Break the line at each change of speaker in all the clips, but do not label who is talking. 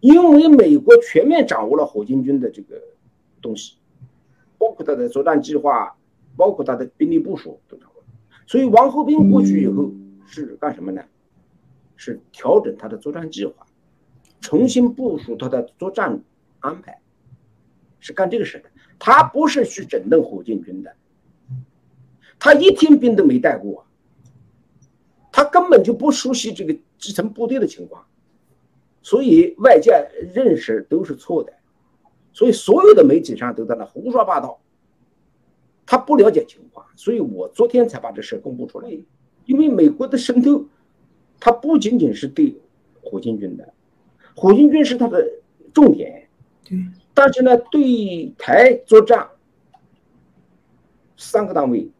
因为美国全面掌握了火箭军的这个东西，包括他的作战计划，包括他的兵力部署都掌握。所以王厚兵过去以后是干什么呢？是调整他的作战计划，重新部署他的作战安排，是干这个事的。他不是去整顿火箭军的，他一天兵都没带过，他根本就不熟悉这个基层部队的情况。所以外界认识都是错的，所以所有的媒体上都在那胡说八道。他不了解情况，所以我昨天才把这事公布出来。因为美国的渗透，它不仅仅是对火箭军的，火箭军是它的重点。
对。
但是呢，对台作战，三个单位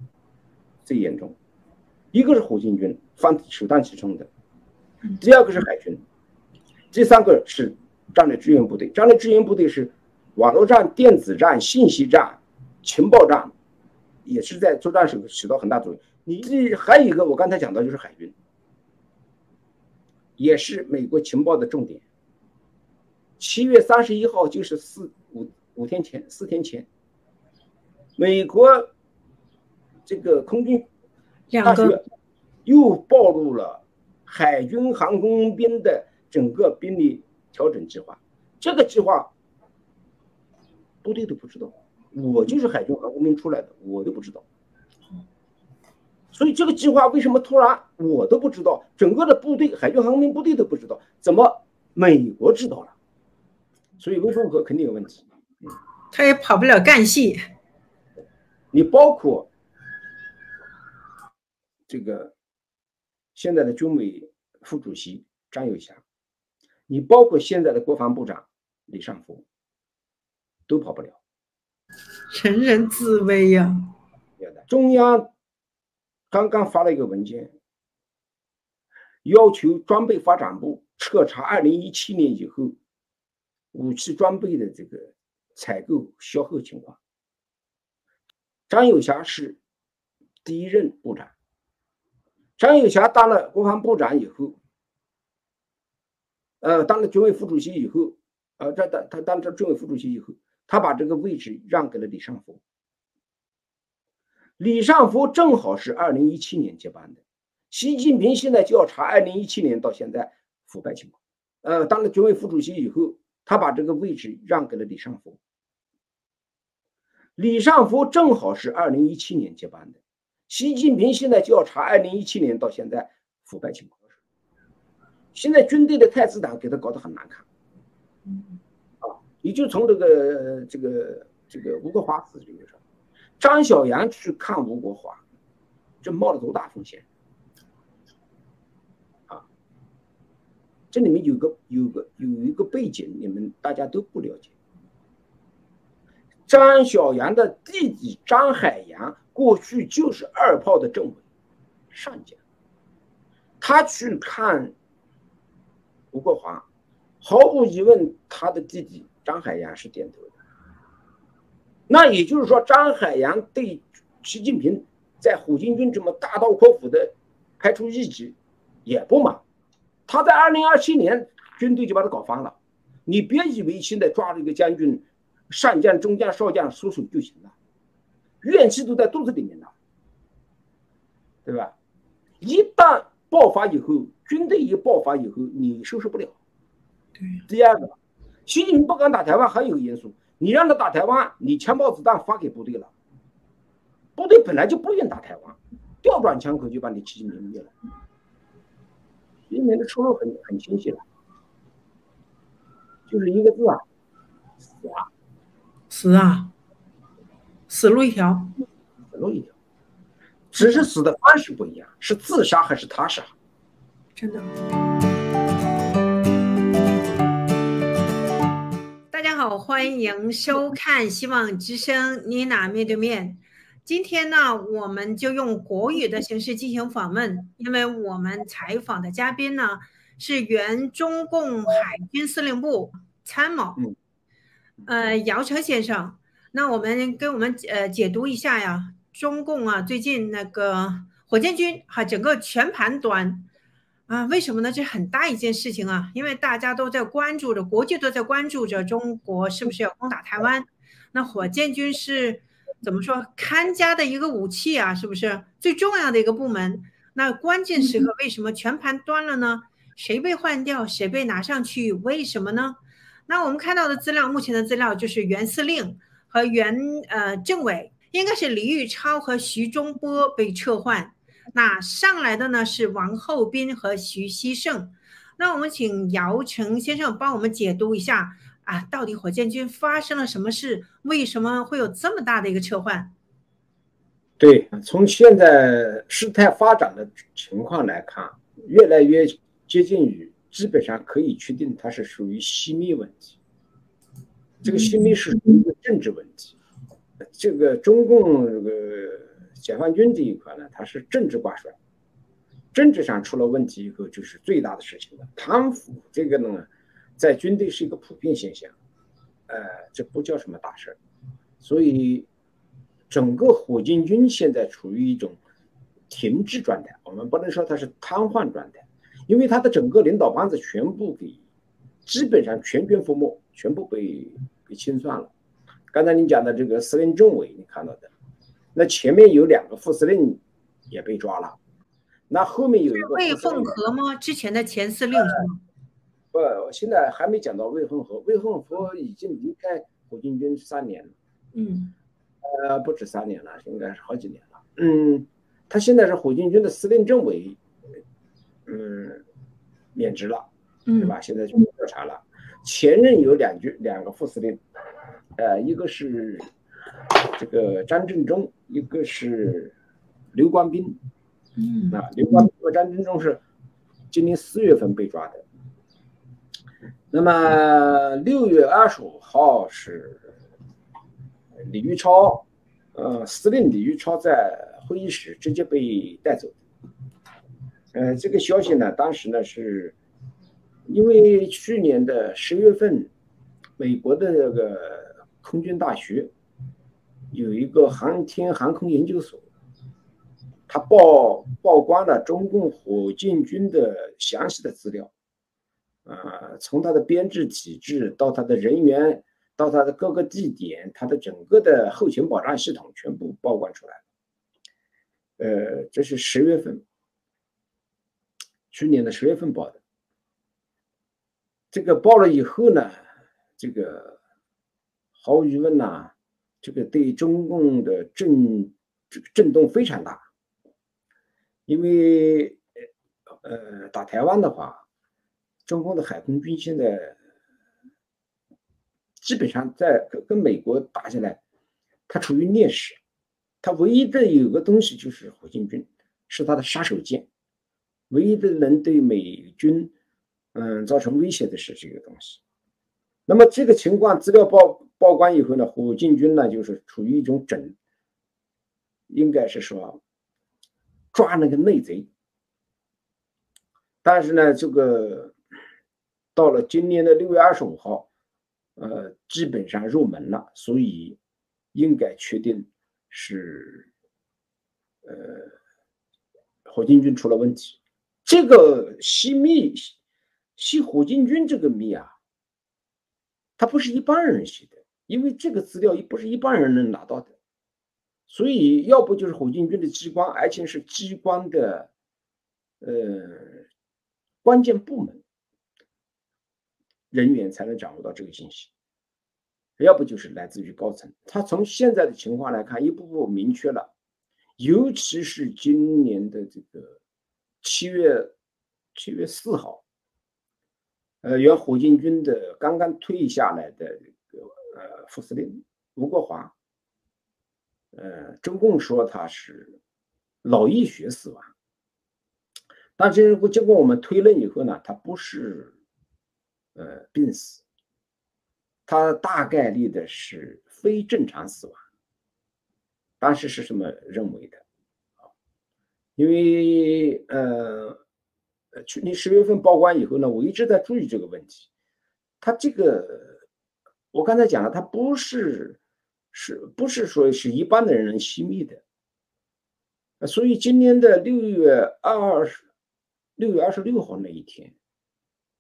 最严重，一个是火箭军，放首当其冲的；第二个是海军。第三个是战略支援部队，战略支援部队是网络战、电子战、信息战、情报战，也是在作战时起到很大作用。你这还有一个，我刚才讲到就是海军，也是美国情报的重点。七月三十一号就是四五五天前，四天前，美国这个空军大学又暴露了海军航空兵的。整个兵力调整计划，这个计划部队都不知道，我就是海军航空兵出来的，我都不知道。所以这个计划为什么突然我都不知道，整个的部队海军航空兵部队都不知道，怎么美国知道了？所以威风和肯定有问题。
嗯，他也跑不了干系。
你包括这个现在的军委副主席张友侠。你包括现在的国防部长李尚福，都跑不了，
人人自危呀。
中央刚刚发了一个文件，要求装备发展部彻查二零一七年以后武器装备的这个采购消耗情况。张友侠是第一任部长，张友侠当了国防部长以后。呃，当了军委副主席以后，呃，这当他当这军委副主席以后，他把这个位置让给了李尚福。李尚福正好是二零一七年接班的，习近平现在就要查二零一七年到现在腐败情况。呃，当了军委副主席以后，他把这个位置让给了李尚福。李尚福正好是二零一七年接班的，习近平现在就要查二零一七年到现在腐败情况。现在军队的太子党给他搞得很难看，啊，你就从这个这个这个吴国华死这个上，张小杨去看吴国华，这冒了多大风险？啊，这里面有个有个有一个背景，你们大家都不了解。张小杨的弟弟张海洋过去就是二炮的政委，上将，他去看。吴国华，毫无疑问，他的弟弟张海洋是点头的。那也就是说，张海洋对习近平在火箭军这么大刀阔斧的开除异己也不满。他在二零二七年军队就把他搞翻了。你别以为现在抓了一个将军、上将、中将、少将叔叔就行了，怨气都在肚子里面呢，对吧？一旦爆发以后。军队一爆发以后，你收拾不了。
对，
第二个，习近平不敢打台湾，还有个因素，你让他打台湾，你枪炮子弹发给部队了，部队本来就不愿打台湾，调转枪口就把你习近平灭了。习近平的出路很很清晰了，就是一个字啊，死啊，
死啊，死路一条，
死路一条，只是死的方式不一样，是自杀还是他杀？
真的，大家好，欢迎收看《希望之声》妮娜面对面。今天呢，我们就用国语的形式进行访问，因为我们采访的嘉宾呢是原中共海军司令部参谋，呃，姚成先生。那我们给我们呃解读一下呀，中共啊最近那个火箭军哈整个全盘端。啊，为什么呢？这很大一件事情啊，因为大家都在关注着，国际都在关注着中国是不是要攻打台湾。那火箭军是怎么说看家的一个武器啊？是不是最重要的一个部门？那关键时刻为什么全盘端了呢？谁被换掉？谁被拿上去？为什么呢？那我们看到的资料，目前的资料就是原司令和原呃政委，应该是李玉超和徐中波被撤换。那上来的呢是王厚斌和徐希胜。那我们请姚成先生帮我们解读一下啊，到底火箭军发生了什么事？为什么会有这么大的一个撤换？
对，从现在事态发展的情况来看，越来越接近于。基本上可以确定，它是属于泄密问题。这个泄密是一个政治问题。这个中共这个解放军这一块呢，它是政治挂帅，政治上出了问题以后，就是最大的事情了。贪腐这个呢，在军队是一个普遍现象，呃，这不叫什么大事儿。所以，整个火箭军现在处于一种停滞状态，我们不能说它是瘫痪状态。因为他的整个领导班子全部给，基本上全军覆没，全部被给清算了。刚才你讲的这个司令政委，你看到的，那前面有两个副司令也被抓了，那后面有一个
魏凤和吗？之前的前司令是吗？
不，现在还没讲到魏凤和。魏凤和已经离开火箭军三年了，
嗯，
呃，不止三年了，应该是好几年了。嗯，他现在是火箭军的司令政委。嗯，免职了，对吧？现在就调查了。前任有两军，两个副司令，呃，一个是这个张振中，一个是刘光斌。
嗯，
啊，刘光斌和张振中是今年四月份被抓的。那么六月二十五号是李玉超，呃，司令李玉超在会议室直接被带走。呃，这个消息呢，当时呢是，因为去年的十月份，美国的那个空军大学有一个航天航空研究所，他曝曝光了中共火箭军的详细的资料，啊，从他的编制体制到他的人员，到他的各个地点，他的整个的后勤保障系统全部曝光出来了。呃，这是十月份。去年的十月份报的，这个报了以后呢，这个毫无疑问呐，这个对中共的震这个震动非常大，因为呃打台湾的话，中共的海空军现在基本上在跟跟美国打起来，它处于劣势，它唯一的有个东西就是火箭军，是它的杀手锏。唯一的能对美军，嗯，造成威胁的是这个东西。那么这个情况资料报曝光以后呢，火箭军呢就是处于一种整，应该是说抓那个内贼。但是呢，这个到了今年的六月二十五号，呃，基本上入门了，所以应该确定是，呃，火箭军出了问题。这个西密，西火箭军这个密啊，他不是一般人写的，因为这个资料也不是一般人能拿到的，所以要不就是火箭军的机关，而且是机关的，呃，关键部门人员才能掌握到这个信息，要不就是来自于高层。他从现在的情况来看，一步步明确了，尤其是今年的这个。七月七月四号，呃，原火箭军的刚刚退下来的呃副司令吴国华，呃，中共说他是脑溢血死亡，但是经过我们推论以后呢，他不是呃病死，他大概率的是非正常死亡，当时是这么认为的。因为呃，去年十月份报关以后呢，我一直在注意这个问题。他这个，我刚才讲了，他不是是不是说是一般的人能吸密的。所以今年的六月二十六月二十六号那一天，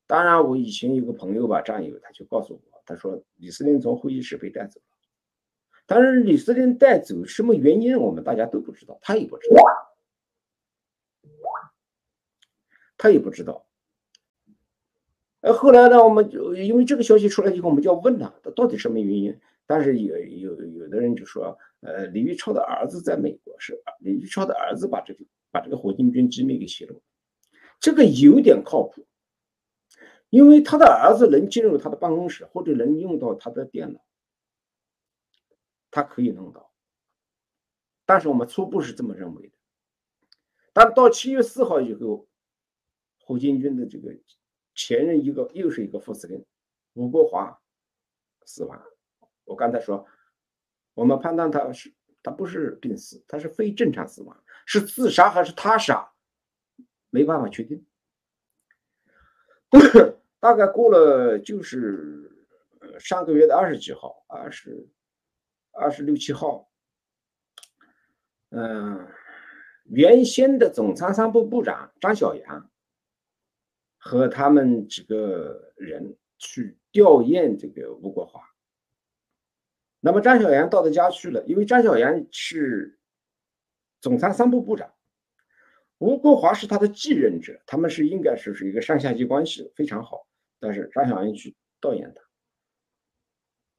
当然我以前有个朋友吧，战友，他就告诉我，他说李司令从会议室被带走了。当然，李司令带走什么原因，我们大家都不知道，他也不知道，他也不知道。呃，后来呢，我们就因为这个消息出来以后，我们就要问他，他到底什么原因？但是有有有的人就说，呃，李玉超的儿子在美国，是李玉超的儿子把这个把这个火箭军机密给泄露，这个有点靠谱，因为他的儿子能进入他的办公室，或者能用到他的电脑，他可以弄到。但是我们初步是这么认为的，但到七月四号以后，火箭军的这个。前任一个又是一个副司令，吴国华死亡。我刚才说，我们判断他是他不是病死，他是非正常死亡，是自杀还是他杀，没办法确定。大概过了就是上个月的二十几号，二十二十六七号，嗯，原先的总参谋部部长张小杨。和他们几个人去吊唁这个吴国华。那么张小杨到他家去了，因为张小杨是总参三部部长，吴国华是他的继任者，他们是应该是是一个上下级关系非常好。但是张小杨去吊唁他，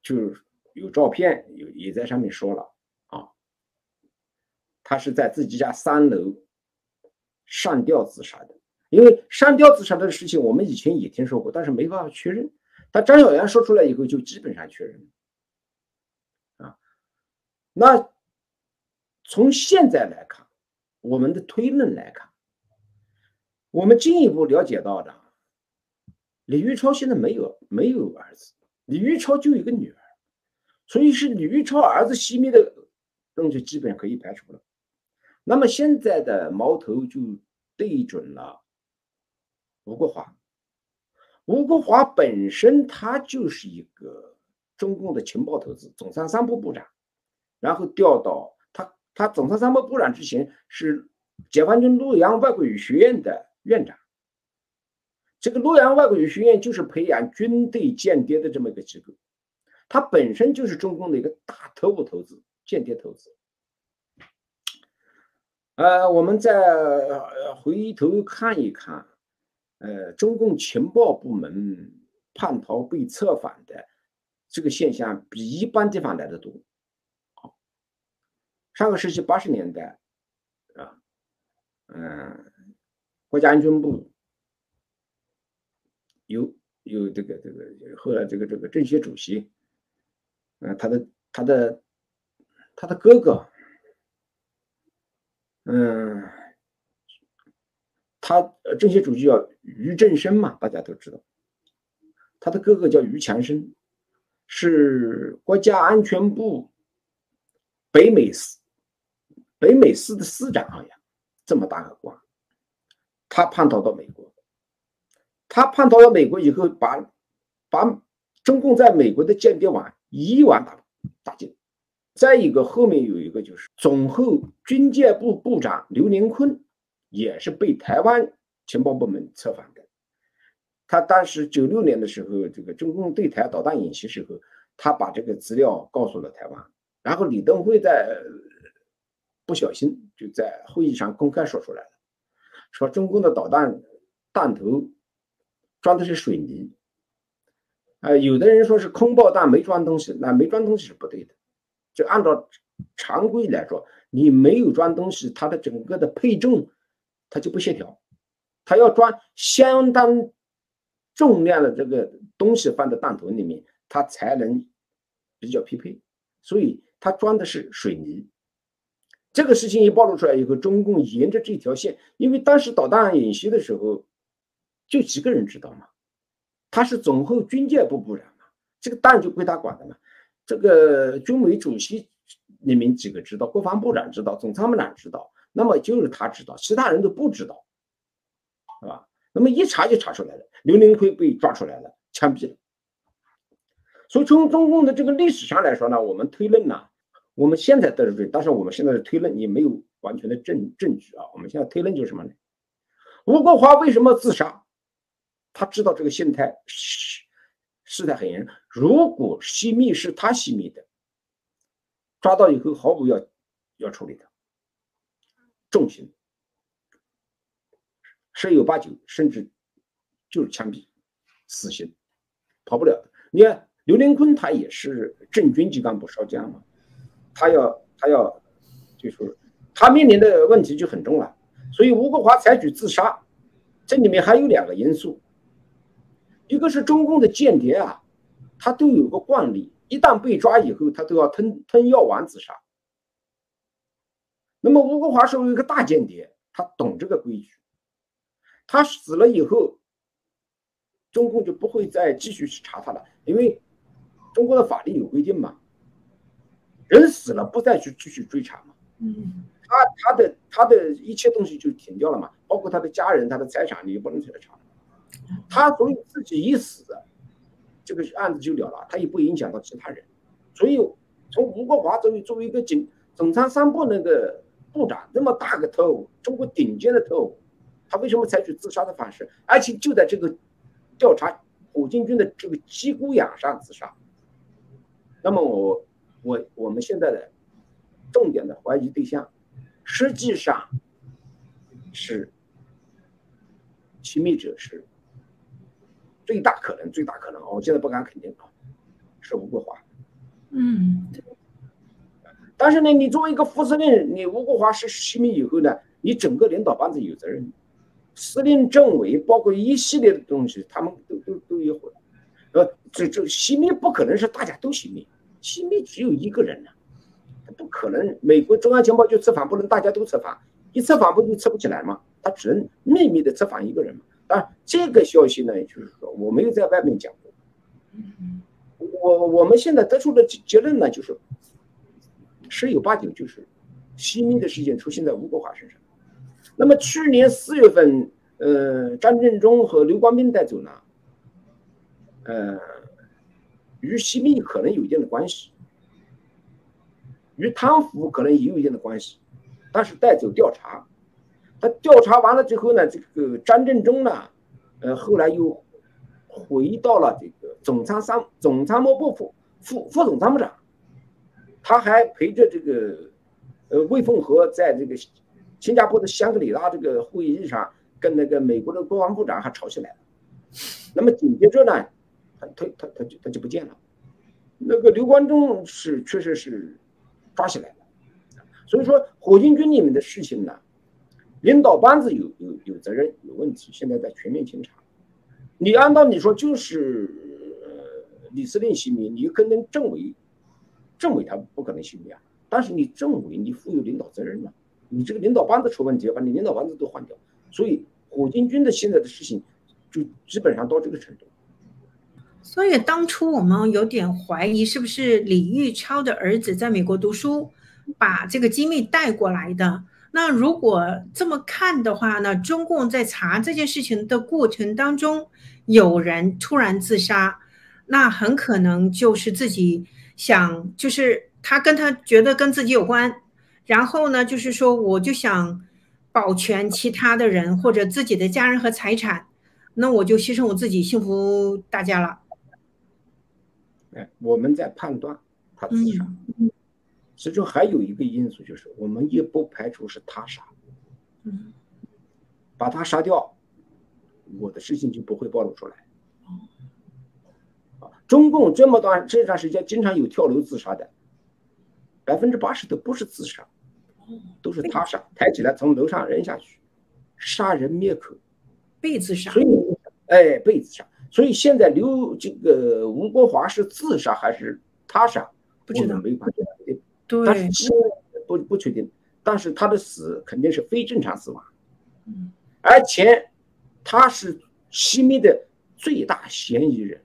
就有照片，有也在上面说了啊，他是在自己家三楼上吊自杀的。因为上吊自杀的事情，我们以前也听说过，但是没办法确认。但张小杨说出来以后，就基本上确认啊。那从现在来看，我们的推论来看，我们进一步了解到的，李玉超现在没有没有儿子，李玉超就一个女儿，所以是李玉超儿子熄灭的东西，基本可以排除了。那么现在的矛头就对准了。吴国华，吴国华本身他就是一个中共的情报投资，总参三部部长，然后调到他，他总参三部部长之前是解放军洛阳外国语学院的院长。这个洛阳外国语学院就是培养军队间谍的这么一个机构，他本身就是中共的一个大特务投资、间谍投资。呃，我们再回头看一看。呃，中共情报部门叛逃被策反的这个现象比一般地方来的多。上个世纪八十年代啊，嗯，国家安全部有有这个这个后来这个这个政协主席，嗯，他的他的他的哥哥，嗯。他呃，政协主席叫于正声嘛，大家都知道。他的哥哥叫于强生，是国家安全部北美司北美司的司长好像这么大个官。他叛逃到美国，他叛逃到美国以后，把把中共在美国的间谍网一网打打尽。再一个，后面有一个就是总后军械部部长刘宁坤。也是被台湾情报部门策反的。他当时九六年的时候，这个中共对台导弹演习时候，他把这个资料告诉了台湾，然后李登辉在不小心就在会议上公开说出来了，说中共的导弹弹头装的是水泥。啊，有的人说是空爆弹没装东西，那没装东西是不对的。就按照常规来说，你没有装东西，它的整个的配重。它就不协调，它要装相当重量的这个东西放在弹头里面，它才能比较匹配。所以它装的是水泥。这个事情一暴露出来以后，中共沿着这条线，因为当时导弹演习的时候就几个人知道嘛，他是总后军械部部长嘛，这个弹就归他管的嘛。这个军委主席里面几个知道，国防部长知道，总参谋长知道。那么就是他知道，其他人都不知道，是吧？那么一查就查出来了，刘林辉被抓出来了，枪毙了。所以从中共的这个历史上来说呢，我们推论呢，我们现在得出，但是我们现在的推论也没有完全的证证据啊。我们现在推论就是什么呢？吴国华为什么自杀？他知道这个心态事态很严重。如果泄密是他泄密的，抓到以后毫无要要处理的，重刑，十有八九甚至就是枪毙、死刑，跑不了。你看刘连坤他也是正军级干部少将嘛，他要他要就是他面临的问题就很重了。所以吴国华采取自杀，这里面还有两个因素，一个是中共的间谍啊，他都有个惯例，一旦被抓以后，他都要吞吞药丸自杀。那么吴国华作为一个大间谍，他懂这个规矩，他死了以后，中共就不会再继续去查他了，因为中国的法律有规定嘛，人死了不再去继续追查嘛。嗯。他他的他的一切东西就停掉了嘛，包括他的家人、他的财产，你也不能再查。他所以自己一死，这个案子就了了，他也不影响到其他人。所以从吴国华作为作为一个警总参三部那个部长，那么大个特务，中国顶尖的特务，他为什么采取自杀的方式？而且就在这个调查火箭军的这个鸡骨养上自杀。那么我我我们现在的重点的怀疑对象。实际上是亲密者是最大可能，最大可能我现在不敢肯定啊，是吴国华。
嗯，
但是呢，你作为一个副司令，你吴国华是亲密以后呢，你整个领导班子有责任，司令、政委，包括一系列的东西，他们都都都有混。呃，这这亲密不可能是大家都亲密，亲密只有一个人呢。不可能，美国中央情报局测访不能大家都测访，一测访不就测不起来吗？他只能秘密的测访一个人嘛。当然，这个消息呢，就是说我没有在外面讲过。我我们现在得出的结论呢，就是十有八九就是西密的事件出现在吴国华身上。那么去年四月份，呃，张振中和刘光斌带走呢，呃，与西密可能有一定的关系。与贪腐可能也有一定的关系，但是带走调查，他调查完了之后呢，这个张振中呢，呃，后来又回到了这个总参三总参谋部副副副总参谋长，他还陪着这个呃魏凤和在这个新加坡的香格里拉这个会议上跟那个美国的国防部长还吵起来了，那么紧接着呢，他他他他就他就不见了，那个刘关中是确实是。抓起来了，所以说火箭军里面的事情呢，领导班子有有有责任有问题，现在在全面清查。你按道理说就是李司令姓名，你可能政委，政委他不可能姓名啊。但是你政委你负有领导责任嘛，你这个领导班子出问题，把你领导班子都换掉。所以火箭军的现在的事情就基本上到这个程度。
所以当初我们有点怀疑，是不是李玉超的儿子在美国读书，把这个机密带过来的？那如果这么看的话呢？中共在查这件事情的过程当中，有人突然自杀，那很可能就是自己想，就是他跟他觉得跟自己有关，然后呢，就是说我就想保全其他的人或者自己的家人和财产，那我就牺牲我自己，幸福大家了。
哎，我们在判断他自杀，其中还有一个因素就是，我们也不排除是他杀。
嗯，
把他杀掉，我的事情就不会暴露出来。啊，中共这么段这段时间经常有跳楼自杀的，百分之八十都不是自杀，都是他杀，抬起来从楼上扔下去，杀人灭口，
被自杀。
所以，哎，被自杀。所以现在刘这个吴国华是自杀还是他杀？
不知道，
没法确定。
对，
但是不不确定。但是他的死肯定是非正常死亡。
嗯，
而且他是西密的最大嫌疑人。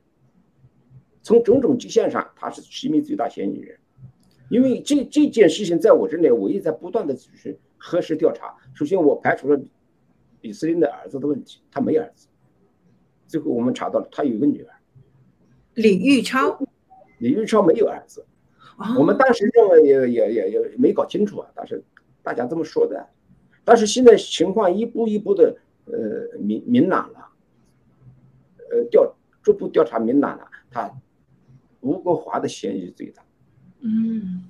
从种种迹象上，他是西密最大嫌疑人。因为这这件事情在我这里，我也在不断的就是核实调查。首先，我排除了李斯林的儿子的问题，他没儿子。最后我们查到了，他有一个女儿，
李玉超。
李玉超没有儿子，我们当时认为也也也也没搞清楚啊，但是大家这么说的。但是现在情况一步一步的呃明明朗了，呃调逐步调查明朗了，他吴国华的嫌疑最大。
嗯，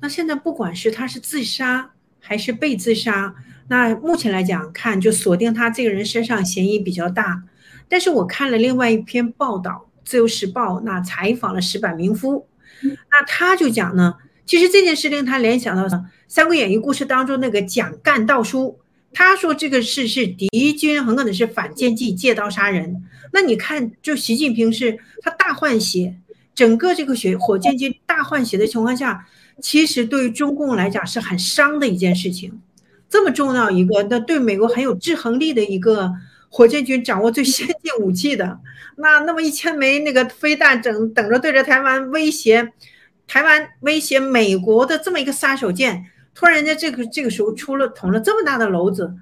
那现在不管是他是自杀还是被自杀，那目前来讲看就锁定他这个人身上嫌疑比较大。但是我看了另外一篇报道，《自由时报》那采访了石板明夫，那他就讲呢，其实这件事令他联想到《三国演义》故事当中那个蒋干盗书，他说这个事是敌军很可能是反间计借刀杀人。那你看，就习近平是他大换血。整个这个血火箭军大换血的情况下，其实对于中共来讲是很伤的一件事情。这么重要一个，那对美国很有制衡力的一个火箭军，掌握最先进武器的，那那么一千枚那个飞弹，等等着对着台湾威胁，台湾威胁美国的这么一个杀手锏，突然间这个这个时候出了捅了这么大的篓子，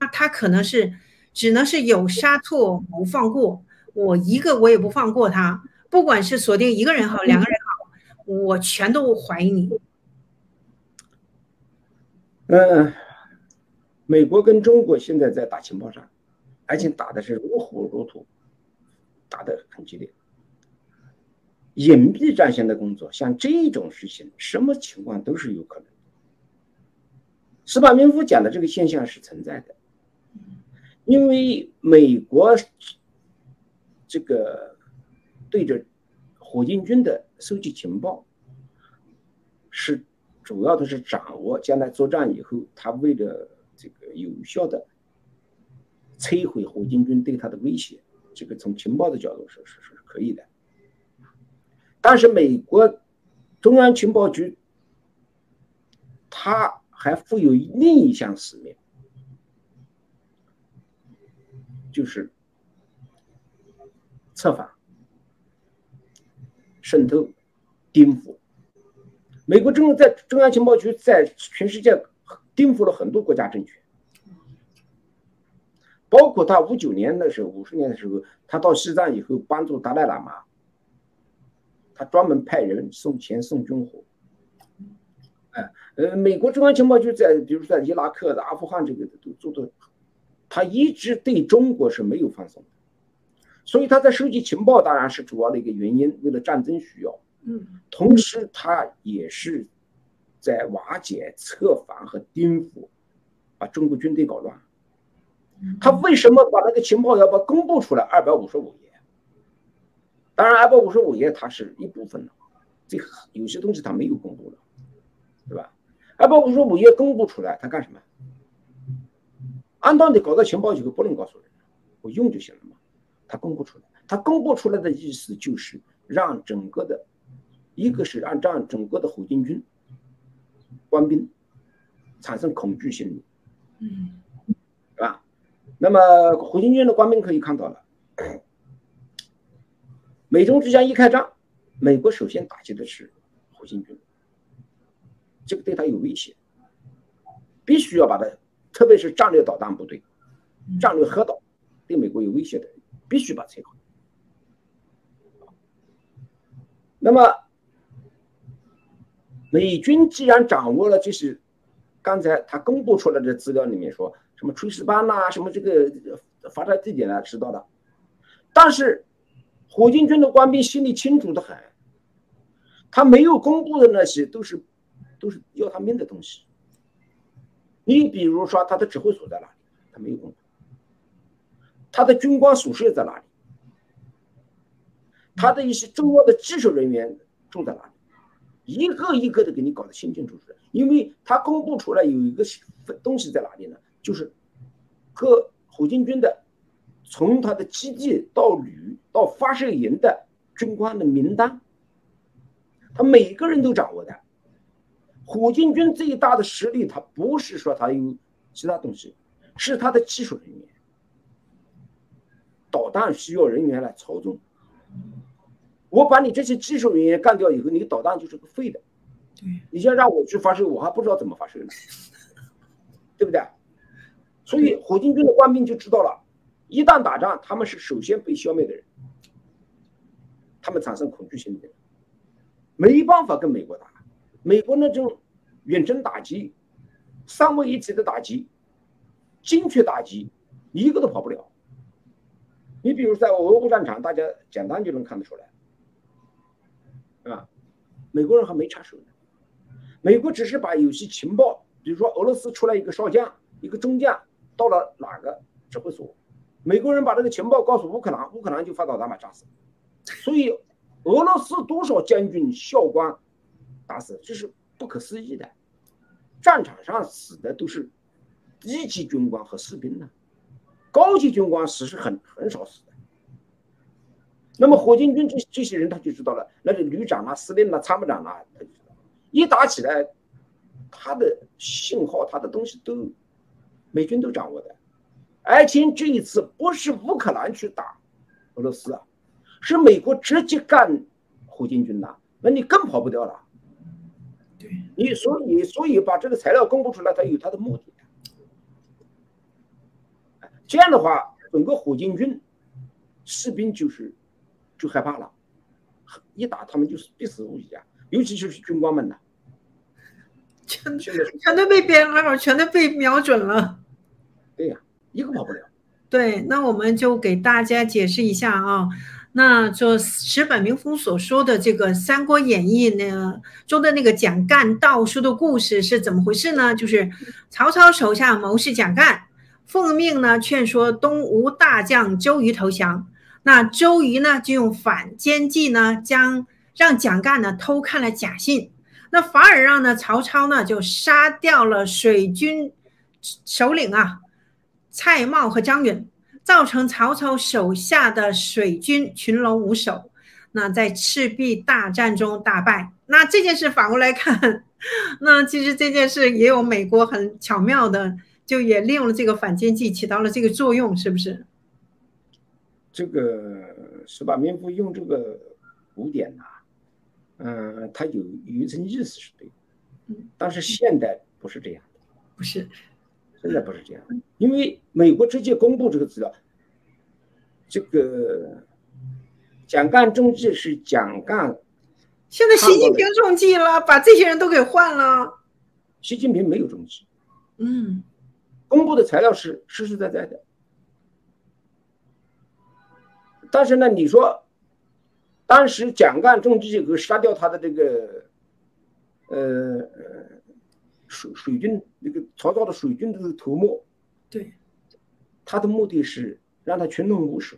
那他可能是只能是有杀错不放过，我一个我也不放过他。不管是锁定一个人好，两个人好，我全都怀疑你。
嗯，美国跟中国现在在打情报战，而且打的是如火如荼，打的很激烈。隐蔽战线的工作，像这种事情，什么情况都是有可能。斯巴明夫讲的这个现象是存在的，因为美国这个。对着火箭军的收集情报，是主要的是掌握将来作战以后，他为了这个有效的摧毁火箭军对他的威胁，这个从情报的角度说是是可以的。但是美国中央情报局，他还负有另一项使命，就是策反。渗透、颠覆，美国政府在中央情报局在全世界颠覆了很多国家政权，包括他五九年的时候、五十年的时候，他到西藏以后帮助达赖喇嘛，他专门派人送钱送军火。哎，呃，美国中央情报局在比如说在伊拉克的、阿富汗这个都做的，他一直对中国是没有放松的。所以他在收集情报，当然是主要的一个原因，为了战争需要。
嗯，
同时他也是在瓦解、策反和颠覆，把中国军队搞乱。他为什么把那个情报要把公布出来？二百五十五页。当然，二百五十五页它是一部分的，这有些东西他没有公布了，对吧？二百五十五页公布出来，他干什么？按道理搞到情报以后不能告诉人，我用就行了嘛。他公布出来，他公布出来的意思就是让整个的，一个是让让整个的火箭军官兵产生恐惧心理，
嗯，
是吧？那么火箭军的官兵可以看到了，美中之间一开战，美国首先打击的是火箭军，这个对他有威胁，必须要把它，特别是战略导弹部队、战略核导对美国有威胁的。必须把摧毁。那么，美军既然掌握了，就是刚才他公布出来的资料里面说什么炊事班呐，什么这个发射地点啊，知道的。但是，火箭军的官兵心里清楚的很，他没有公布的那些都是都是要他命的东西。你比如说，他的指挥所在哪里？他没有公布。他的军官宿舍在哪里？他的一些重要的技术人员住在哪里？一个一个的给你搞得清清楚楚的，因为他公布出来有一个东西在哪里呢？就是各火箭军的从他的基地到旅到发射营的军官的名单，他每个人都掌握的。火箭军最大的实力，他不是说他有其他东西，是他的技术人员。导弹需要人员来操纵，我把你这些技术人员干掉以后，你导弹就是个废的。你现在让我去发射，我还不知道怎么发射呢，对不对？所以火箭军的官兵就知道了，一旦打仗，他们是首先被消灭的人，他们产生恐惧心理，没办法跟美国打。美国那种远程打击、三位一体的打击、精确打击。一个都跑不了。你比如在俄乌战场，大家简单就能看得出来，啊，美国人还没插手呢，美国只是把有些情报，比如说俄罗斯出来一个少将、一个中将到了哪个指挥所，美国人把这个情报告诉乌克兰，乌克兰就发导弹把炸死。所以俄罗斯多少将军校官打死，这是不可思议的。战场上死的都是低级军官和士兵呢，高级军官死是很很少死的。那么火箭军这这些人他就知道了，那个旅长啊、司令啊、参谋长啊，他就知道，一打起来，他的信号、他的东西都美军都掌握的。而且这一次不是乌克兰去打俄罗斯啊，是美国直接干火箭军呐，那你更跑不掉了。对你所以所以把这个材料公布出来，他有他的目的。这样的话，整个火箭军士兵就是就害怕了，一打他们就是必死无疑啊！尤其就是军官们呐，
全全都被编号，全都被瞄准了。
对呀，一个跑不了。
对，那我们就给大家解释一下啊。那就石本明夫所说的这个《三国演义》呢中的那个蒋干盗书的故事是怎么回事呢？就是曹操手下谋士蒋干奉命呢劝说东吴大将周瑜投降，那周瑜呢就用反间计呢将让蒋干呢偷看了假信，那反而让呢曹操呢就杀掉了水军首领啊蔡瑁和张允。造成曹操手下的水军群龙无首，那在赤壁大战中大败。那这件事反过来看，那其实这件事也有美国很巧妙的，就也利用了这个反间计，起到了这个作用，是不是？
这个十八名夫用这个古典呐，嗯，他有有一层意思是对，但是现代不是这样的，
不是。
现在不是这样，因为美国直接公布这个资料，这个蒋干中计是蒋干。
现在习近平中计了，把这些人都给换了。
习近平没有中计，
嗯，
公布的材料是实实在在的。但是呢，你说当时蒋干中计和杀掉他的这个，呃。水水军那个曹操的水军的头目，
对，
他的目的是让他群龙无首。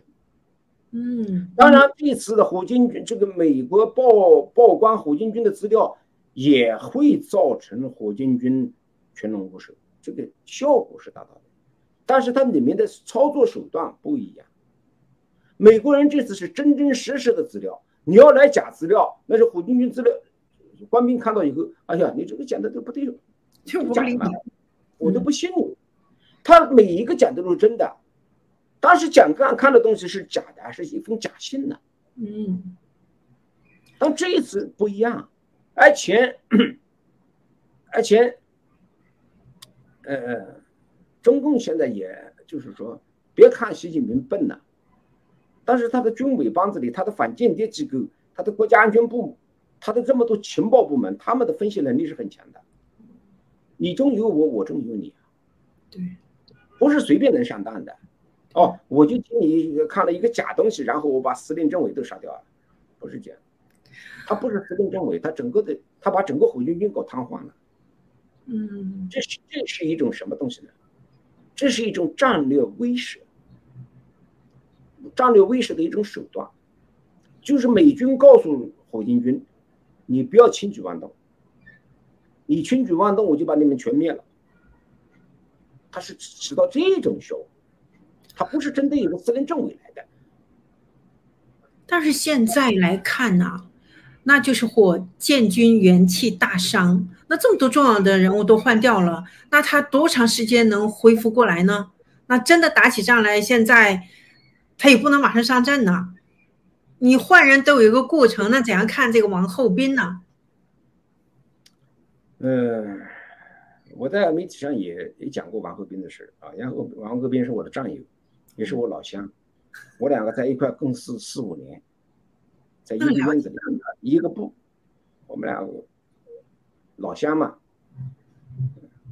嗯，
当然这次的火箭军，这个美国报曝光火箭军的资料，也会造成火箭军群龙无首，这个效果是达到的。但是它里面的操作手段不一样。美国人这次是真真实实的资料，你要来假资料，那是火箭军资料，官兵看到以后，哎呀，你这个讲的都不对。假的，我都不信你。他每一个讲的都是真的，当时蒋干看的东西是假的，是一封假信呢。
嗯，
但这一次不一样，而且，而且，呃，中共现在也就是说，别看习近平笨了，但是他的军委帮子里，他的反间谍机构，他的国家安全部，他的这么多情报部门，他们的分析能力是很强的。你中有我，我中有你，
对，
不是随便能上当的。哦，我就听你看了一个假东西，然后我把司令政委都杀掉了，不是这样。他不是司令政委，他整个的，他把整个红军军搞瘫痪了。
嗯，
这是这是一种什么东西呢？这是一种战略威慑，战略威慑的一种手段，就是美军告诉火箭军，你不要轻举妄动。你轻举妄动，我就把你们全灭了。他是起到这种效果，他不是针对一个司令政委来的。
但是现在来看呢，那就是火箭军元气大伤。那这么多重要的人物都换掉了，那他多长时间能恢复过来呢？那真的打起仗来，现在他也不能马上上阵呢。你换人都有一个过程，那怎样看这个王厚斌呢？
嗯，我在媒体上也也讲过王厚斌的事啊。然后王厚斌是我的战友，也是我老乡，我两个在一块共事四五年，在一个院子里，一个部，我们俩老乡嘛，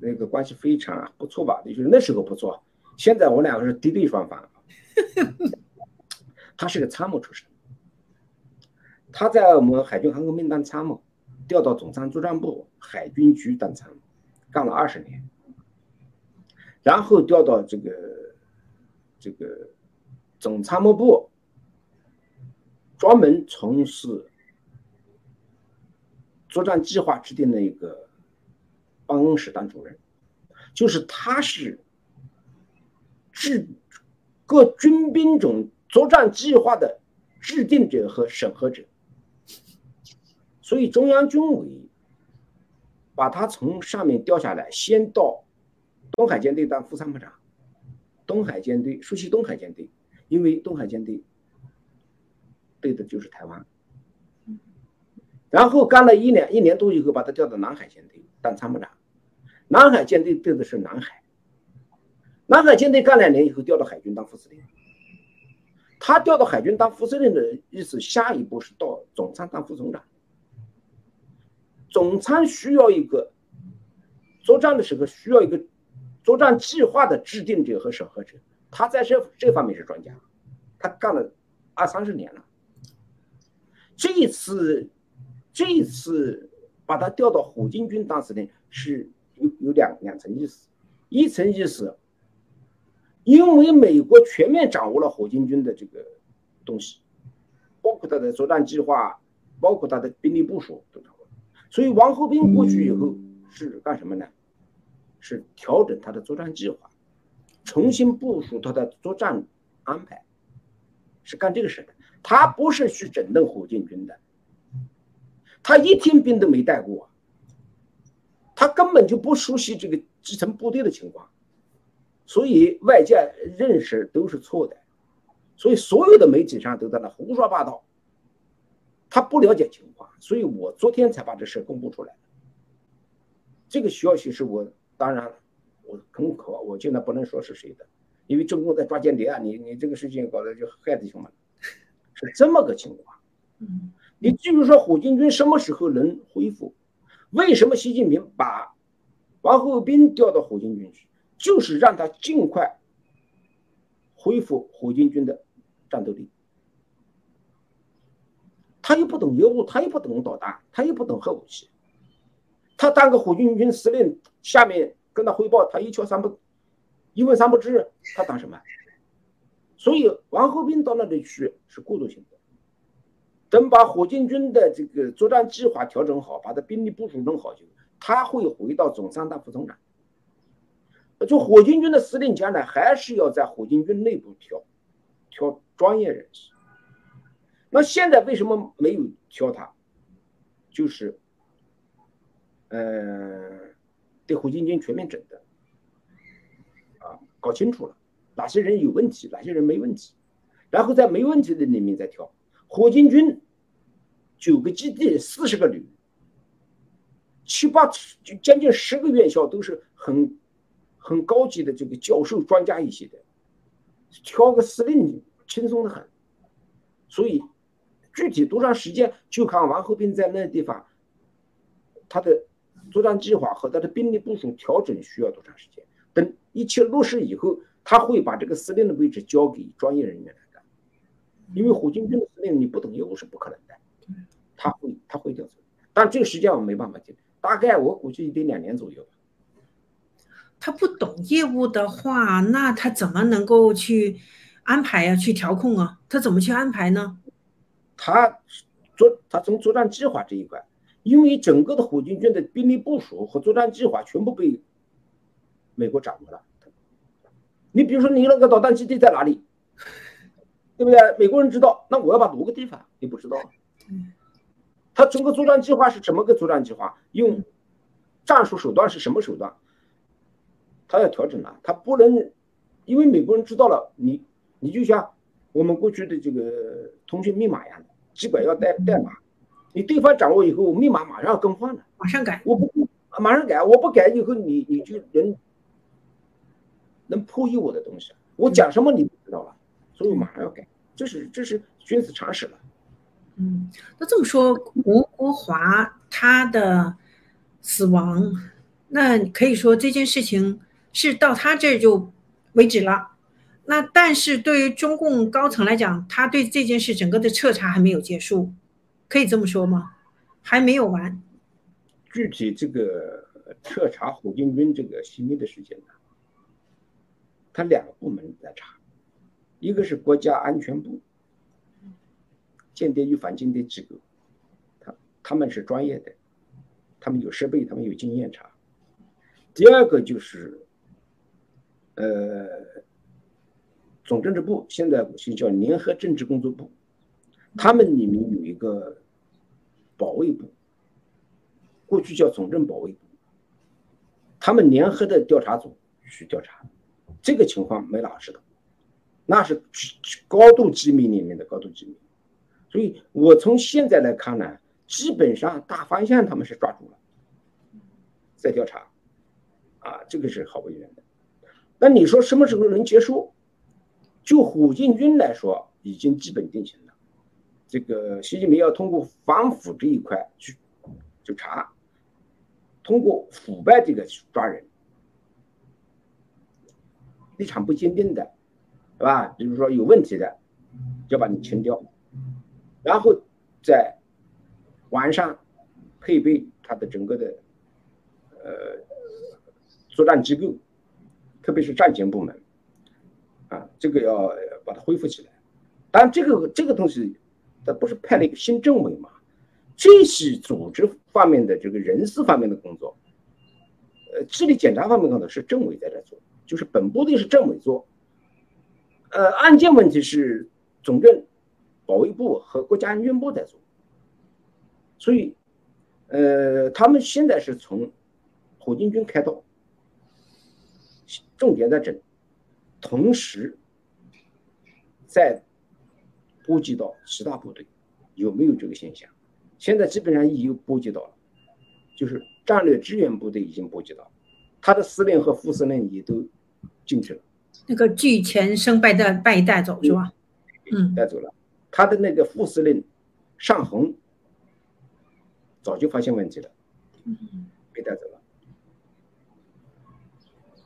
那个关系非常不错吧？就是那时候不错，现在我两个是敌对双方。他是个参谋出身，他在我们海军航空兵当参谋，调到总参作战部海军局当参谋，干了二十年，然后调到这个这个总参谋部，专门从事作战计划制定的一个办公室当主任，就是他是制。各军兵种作战计划的制定者和审核者，所以中央军委把他从上面调下来，先到东海舰队当副参谋长，东海舰队熟悉东海舰队，因为东海舰队对的就是台湾，然后干了一年一年多以后，把他调到南海舰队当参谋长，南海舰队对的是南海。南海舰队干两年以后，调到海军当副司令。他调到海军当副司令的意思，下一步是到总参当副总长。总参需要一个作战的时候需要一个作战计划的制定者和审核者，他在这这方面是专家，他干了二三十年了。这一次，这一次把他调到火箭军当司令是有有两两层意思，一层意思。因为美国全面掌握了火箭军的这个东西，包括他的作战计划，包括他的兵力部署都掌握。所以王厚斌过去以后是干什么呢？是调整他的作战计划，重新部署他的作战安排，是干这个事的。他不是去整顿火箭军的，他一天兵都没带过，他根本就不熟悉这个基层部队的情况。所以外界认识都是错的，所以所有的媒体上都在那胡说八道。他不了解情况，所以我昨天才把这事公布出来。这个消息是我当然我很可，我现在不能说是谁的，因为中共在抓间谍啊！你你这个事情搞得就害弟兄们，是这么个情况。嗯，你至于说火箭军什么时候能恢复？为什么习近平把王厚斌调到火箭军去？就是让他尽快恢复火箭军的战斗力。他又不懂业务，他又不懂导弹，他又不懂核武器。他当个火箭军司令，下面跟他汇报，他一窍三不，一问三不知，他当什么？所以王厚斌到那里去是过渡性的。等把火箭军的这个作战计划调整好，把他兵力部署弄好就，他会回到总参大副总长。就火箭军的司令将来还是要在火箭军内部挑，挑专业人士。那现在为什么没有挑他？就是，嗯，对火箭军全面整顿，啊，搞清楚了哪些人有问题，哪些人没问题，然后在没问题的里面再挑。火箭军九个基地，四十个旅，七八就将近十个院校都是很。很高级的这个教授、专家一些的，挑个司令轻松的很，所以具体多长时间就看王厚斌在那地方，他的作战计划和他的兵力部署调整需要多长时间。等一切落实以后，他会把这个司令的位置交给专业人员来干，因为火箭军的司令你不懂业务是不可能的，他会他会调走，但这个时间我没办法定，大概我估计得两年左右。
他不懂业务的话，那他怎么能够去安排呀？去调控啊？他怎么去安排呢？
他作他从作战计划这一块，因为整个的火箭军的兵力部署和作战计划全部被美国掌握了。你比如说，你那个导弹基地在哪里，对不对？美国人知道，那我要把某个地方，你不知道。他整个作战计划是怎么个作战计划？用战术手段是什么手段？他要调整了，他不能，因为美国人知道了，你你就像我们过去的这个通讯密码一样的，基本要带代码，你对方掌握以后，密码马上要更换了，
马上改，
我不马上改，我不改以后，你你就能能破译我的东西，我讲什么你不知道了，所以我马上要改，这是这是君子常识了。
嗯，那这么说，吴国华他的死亡，那可以说这件事情。是到他这儿就为止了。那但是对于中共高层来讲，他对这件事整个的彻查还没有结束，可以这么说吗？还没有完。
具体这个彻查火箭军这个泄密的事件呢，他两个部门在查，一个是国家安全部，间谍与反间谍机构，他他们是专业的，他们有设备，他们有经验查。第二个就是，呃，总政治部现在是叫联合政治工作部，他们里面有一个保卫部。过去叫总政保卫部，他们联合的调查组去调查，这个情况没哪个知道，那是高度机密里面的高度机密，所以我从现在来看呢，基本上大方向他们是抓住了，在调查，啊，这个是毫无疑问的。那你说什么时候能结束？就火箭军来说，已经基本定型了。这个习近平要通过反腐这一块去去查。通过腐败这个去抓人，立场不坚定的，是吧？比如说有问题的，就把你清掉，然后在晚上配备他的整个的呃作战机构，特别是战前部门，啊，这个要把它恢复起来。当然，这个这个东西，它不是派了一个新政委嘛？这些组织方面的这个人事方面的工作，呃，智力检查方面工作是政委在这做，就是本部的是政委做，呃，案件问题是总政保卫部和国家安全部在做，所以，呃，他们现在是从火箭军开刀，重点在整，同时在波及到其他部队，有没有这个现象？现在基本上已经波及到了，就是战略支援部队已经波及到，他的司令和副司令也都进去了。
那个拒前生败的败带走是吧？
嗯，带走了。他的那个副司令尚恒早就发现问题了，被带走了。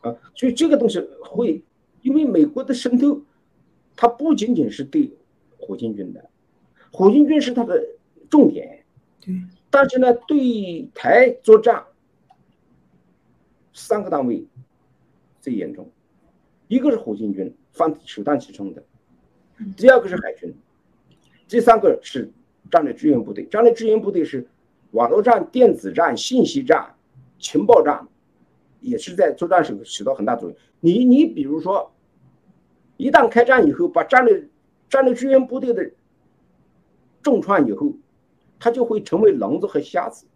啊，所以这个东西会，因为美国的渗透，它不仅仅是对火箭军的，火箭军是它的重点。对但是呢，对台作战，三个单位最严重，一个是火箭军，放首当其冲的；第二个是海军；第三个是战略支援部队。战略支援部队是网络战、电子战、信息战、情报战，也是在作战时候起到很大作用。你你比如说，一旦开战以后，把战略战略支援部队的重创以后。他就会成为聋子和瞎子，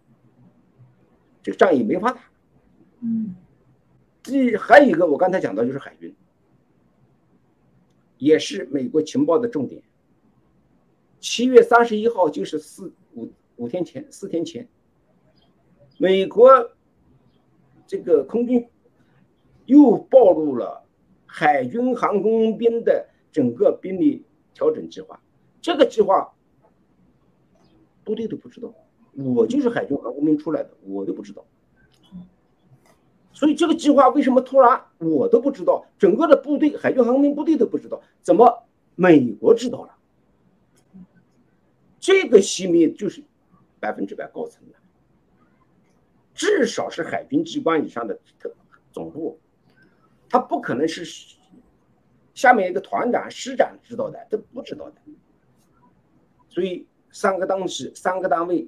这个仗也没法打。
嗯，
第还有一个，我刚才讲到就是海军，也是美国情报的重点。七月三十一号，就是四五五天前，四天前，美国这个空军又暴露了海军航空兵的整个兵力调整计划，这个计划。部队都不知道，我就是海军航空兵出来的，我都不知道。所以这个计划为什么突然我都不知道，整个的部队海军航空兵部队都不知道，怎么美国知道了？这个熄灭就是百分之百高层的，至少是海军机关以上的特总部，他不可能是下面一个团长、师长知道的，都不知道的。所以。三个东西，三个单位，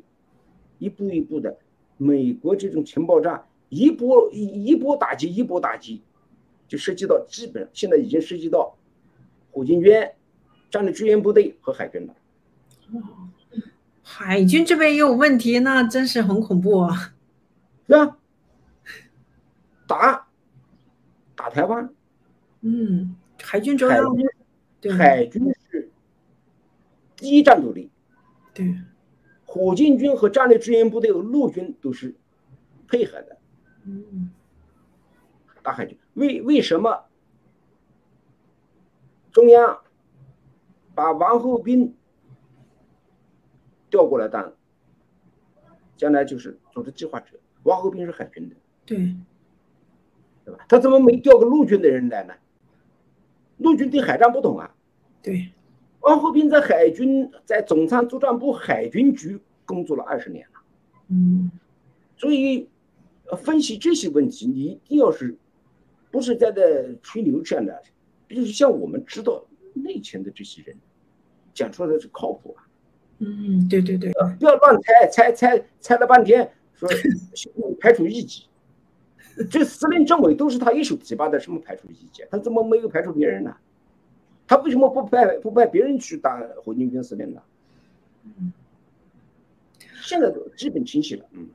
一步一步的，美国这种情报战，一波一一波打击，一波打击，就涉及到基本，现在已经涉及到火箭军、战略支援部队和海军了。
海军这边也有问题，那真是很恐怖啊！
是吧？打打台湾，
嗯，海军主要
海军是第一战斗力。
对，
火箭军和战略支援部队、陆军都是配合的。
嗯，
大海军为为什么中央把王厚斌调过来当将来就是组织计划者？王厚斌是海军的，
对，
对吧？他怎么没调个陆军的人来呢？陆军对海战不懂啊。
对，
王厚斌在海军在总参作战部海军局工作了二十年了。
嗯，
所以分析这些问题，你一定要是不是在这吹牛这样的，就是像我们知道内情的这些人讲出来的是靠谱啊。
嗯，对对对，
不要乱猜，猜猜猜了半天，说 排除异己。这司令政委都是他一手提拔的，什么排除异己？他怎么没有排除别人呢？他为什么不派不派别人去当火箭军司令呢？现在都基本清晰了。嗯，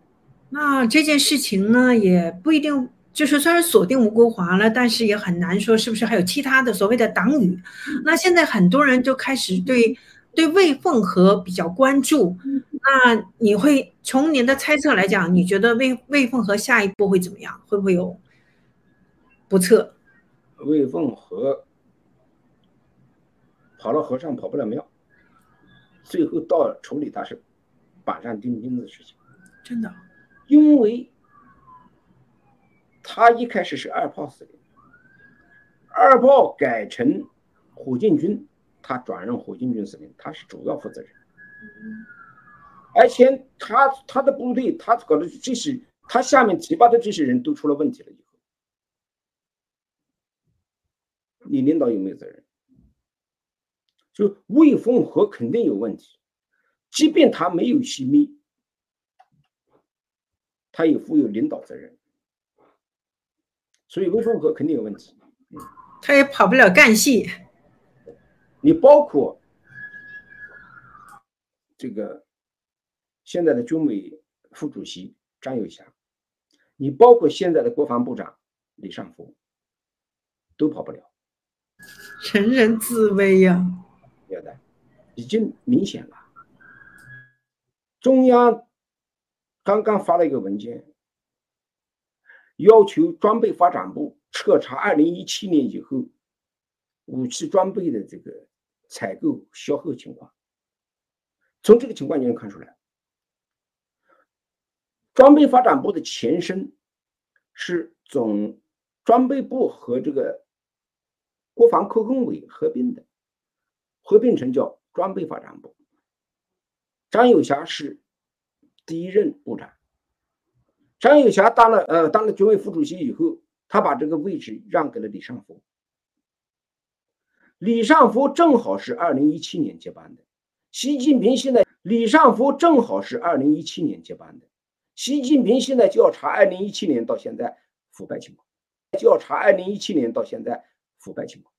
那这件事情呢，也不一定，就是虽然锁定吴国华了，但是也很难说是不是还有其他的所谓的党羽。那现在很多人就开始对对魏凤和比较关注。那你会从您的猜测来讲，你觉得魏魏凤和下一步会怎么样？会不会有不测？
魏凤和跑了和尚跑不了庙，最后到处理他是板上钉钉的事情。
真的，
因为他一开始是二炮司令，二炮改成火箭军，他转任火箭军司令，他是主要负责人。而且他他的部队，他搞的这些，他下面提拔的这些人都出了问题了以后，你领导有没有责任？就魏凤和肯定有问题，即便他没有泄密，他也负有领导责任，所以魏凤和肯定有问题。
他也跑不了干系。
你包括这个。现在的军委副主席张友侠，你包括现在的国防部长李尚福，都跑不了。
人人自危呀！
有的，已经明显了。中央刚刚发了一个文件，要求装备发展部彻查二零一七年以后武器装备的这个采购销售情况。从这个情况就能看出来。装备发展部的前身是总装备部和这个国防科工委合并的，合并成叫装备发展部。张友侠是第一任部长。张友侠当了呃当了军委副主席以后，他把这个位置让给了李尚福。李尚福正好是二零一七年接班的。习近平现在李尚福正好是二零一七年接班的。习近平现在就要查二零一七年到现在腐败情况，就要查二零一七年到现在腐败情况。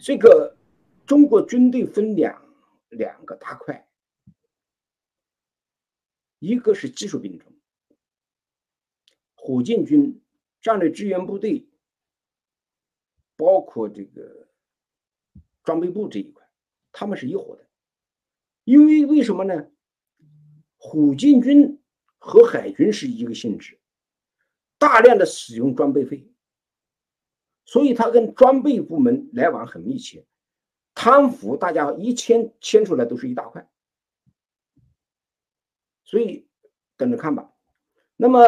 这个中国军队分两两个大块，一个是技术兵种，火箭军、战略支援部队，包括这个装备部这一块，他们是一伙的。因为为什么呢？火箭军。和海军是一个性质，大量的使用装备费，所以他跟装备部门来往很密切，贪腐大家一牵牵出来都是一大块，所以等着看吧。那么，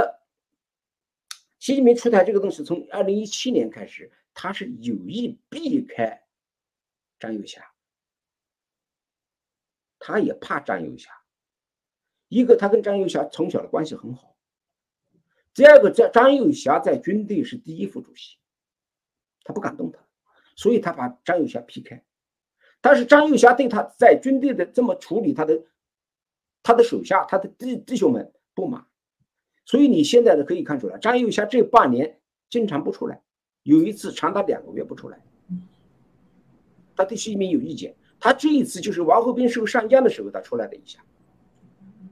习近平出台这个东西，从二零一七年开始，他是有意避开张友侠，他也怕张友侠。一个，他跟张友侠从小的关系很好；第二个，在张友侠在军队是第一副主席，他不敢动他，所以他把张友侠劈开。但是张友侠对他在军队的这么处理，他的他的手下、他的弟弟兄们不满，所以你现在的可以看出来，张友侠这半年经常不出来，有一次长达两个月不出来，他对习近平有意见。他这一次就是王厚斌受上将的时候，他出来了一下。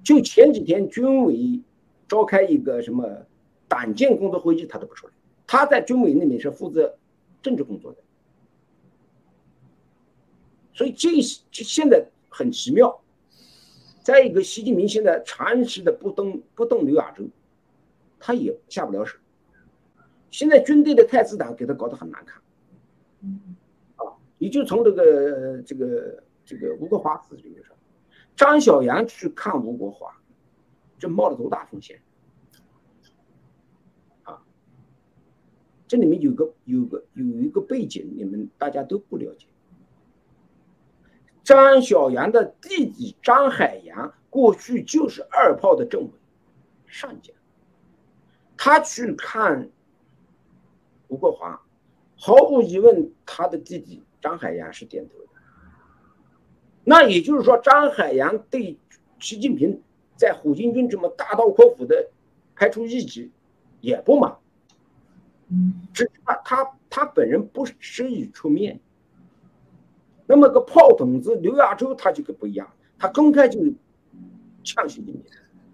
就前几天军委召开一个什么党建工作会议，他都不出来。他在军委那边是负责政治工作的，所以这这现在很奇妙。再一个，习近平现在长时的不动不动刘亚洲，他也下不了手。现在军队的太子党给他搞得很难看，啊，你就从这个这个这个吴国华死这个事张小杨去看吴国华，这冒了多大风险啊！这里面有个有个有一个背景，你们大家都不了解。张小杨的弟弟张海洋过去就是二炮的政委、上将，他去看吴国华，毫无疑问，他的弟弟张海洋是点头的。那也就是说，张海洋对习近平在火箭军这么大刀阔斧的开除异己也不满。只他他他本人不施以出面。那么个炮筒子刘亚洲他就可不一样，他公开就呛习近平，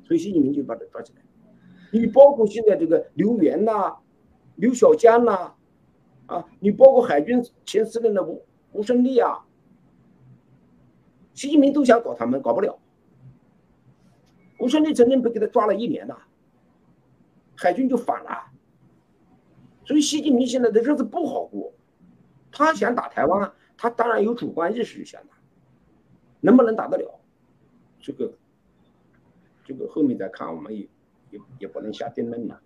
所以习近平就把他抓起来。你包括现在这个刘源呐、刘小江呐，啊，你包括海军前司令的吴吴胜利啊，习近平都想搞他们，搞不了。吴胜利曾经被给他抓了一年呐，海军就反了。所以习近平现在的日子不好过，他想打台湾，他当然有主观意识想打，能不能打得了，这个，这个后面再看，我们也也也不能下定论了。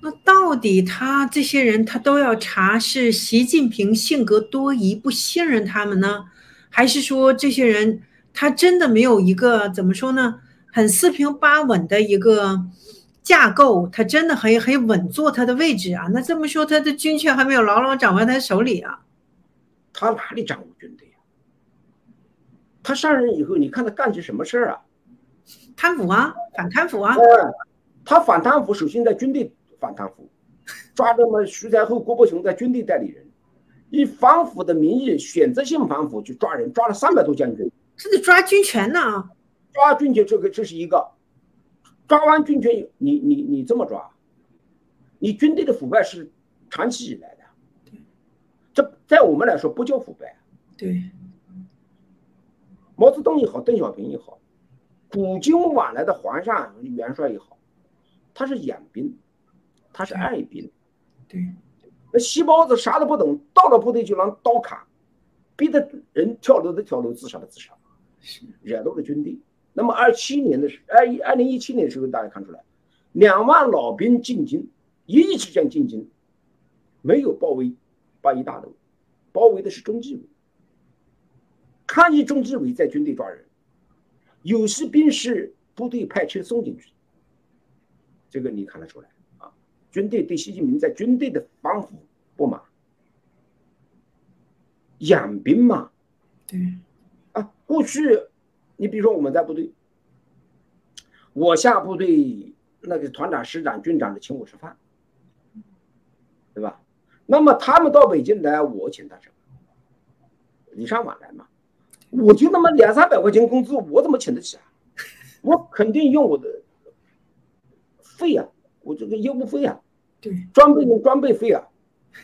那到底他这些人他都要查是习近平性格多疑不信任他们呢，还是说这些人他真的没有一个怎么说呢，很四平八稳的一个？架构，他真的很很稳坐他的位置啊！那这么说，他的军权还没有牢牢掌握在他手里啊？
他哪里掌握军队呀？他上任以后，你看他干些什么事儿啊？
贪腐啊，反贪腐啊！
他反贪腐，首先在军队反贪腐，抓这么徐才厚、郭伯雄在军队代理人，以反腐的名义选择性反腐去抓人，抓了三百多将军，
这得抓军权呢！
抓军权，这个这是一个。抓完军权，你你你这么抓，你军队的腐败是长期以来的，这在我们来说不叫腐败。
对，
毛泽东也好，邓小平也好，古今往来的皇上元帅也好，他是养兵，他是爱兵。
对，
那细包子啥都不懂，到了部队就拿刀砍，逼得人跳楼的跳楼，自杀的自杀，惹怒了军队。那么二七年的时，二一二零一七年的时候，大家看出来，两万老兵进京，一夜之间进京，没有包围八一大楼，包围的是中纪委。抗议中纪委在军队抓人，有些兵是部队派车送进去，这个你看得出来啊？军队对习近平在军队的反腐不满，养兵嘛，
对，
啊，过去。你比如说，我们在部队，我下部队，那个团长、师长、军长的请我吃饭，对吧？那么他们到北京来，我请他吃，礼尚往来嘛。我就那么两三百块钱工资，我怎么请得起啊？我肯定用我的费啊，我这个业务费啊，
对，
装备用装备费啊，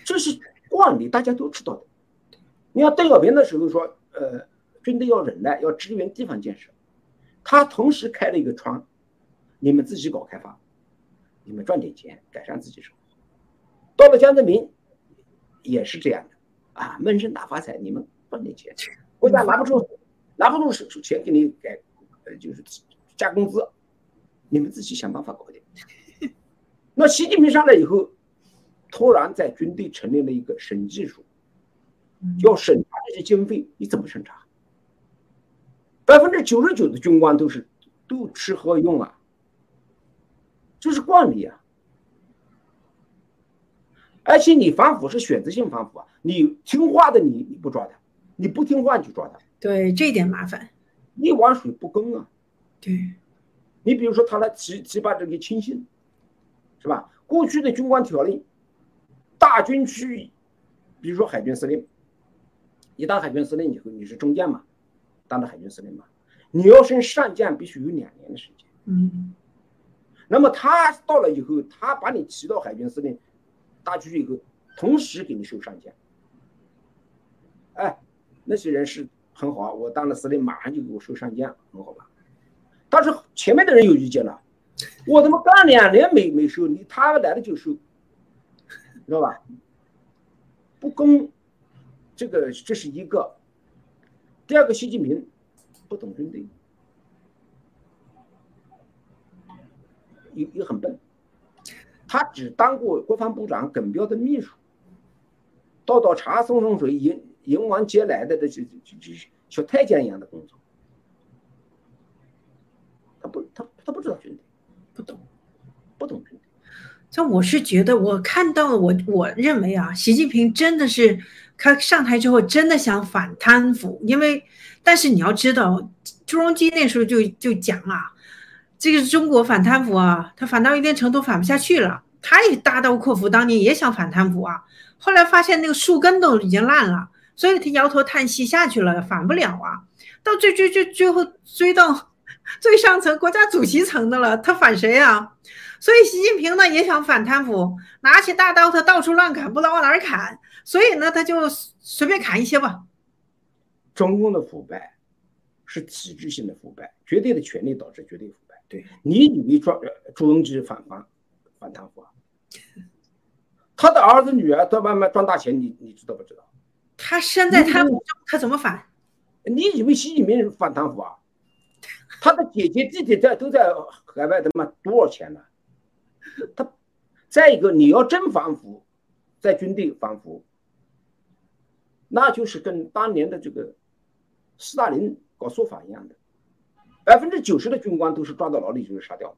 这是惯例，大家都知道的。你要邓小平的时候说，呃。军队要忍耐，要支援地方建设。他同时开了一个窗，你们自己搞开发，你们赚点钱，改善自己生活。到了江泽民，也是这样的啊，闷声大发财，你们赚点钱，国家拿不出拿不出手钱给你改，呃，就是加工资，你们自己想办法搞点。那习近平上来以后，突然在军队成立了一个审计署，要审查这些经费，你怎么审查？百分之九十九的军官都是都吃喝用啊，这是惯例啊。而且你反腐是选择性反腐啊，你听话的你你不抓他，你不听话你就抓他。
对，这点麻烦。
一碗水不公啊。
对。
你比如说他来提提拔这个亲信，是吧？过去的军官条例，大军区，比如说海军司令，你当海军司令以后，你是中将嘛？当了海军司令嘛，你要升上将必须有两年的时间。
嗯，
那么他到了以后，他把你提到海军司令大区以后，同时给你收上将。哎，那些人是很好啊，我当了司令，马上就给我收上将，很好吧？但是前面的人有意见了，我他妈干两年没没收，你他来了就收，知道吧？不公，这个这是一个。第二个，习近平不懂军队，又又很笨，他只当过国防部长耿彪的秘书，倒倒茶、送送水、迎迎王接来的这些这这小太监一样的工作。他不，他他不知道军队，
不懂，
不懂军队。
这我是觉得，我看到我我认为啊，习近平真的是他上台之后真的想反贪腐，因为但是你要知道，朱镕基那时候就就讲啊，这个是中国反贪腐啊，他反到一定程度反不下去了，他也大刀阔斧，当年也想反贪腐啊，后来发现那个树根都已经烂了，所以他摇头叹息下去了，反不了啊，到最最最最后追到。最上层国家主席层的了，他反谁啊？所以习近平呢也想反贪腐，拿起大刀他到处乱砍，不知道往哪儿砍，所以呢他就随便砍一些吧。
中共的腐败是体制性的腐败，绝对的权力导致绝对腐败。
对
你以为朱朱镕基反反反贪腐啊？他的儿子女儿在外面赚大钱，你你知道不知道？
他身在贪腐中，他怎么反？
你以为习近平反贪腐啊？他的姐姐弟弟在都在海外，他妈多少钱呢？他再一个，你要真反腐，在军队反腐，那就是跟当年的这个斯大林搞肃反一样的，百分之九十的军官都是抓到牢里就是杀掉。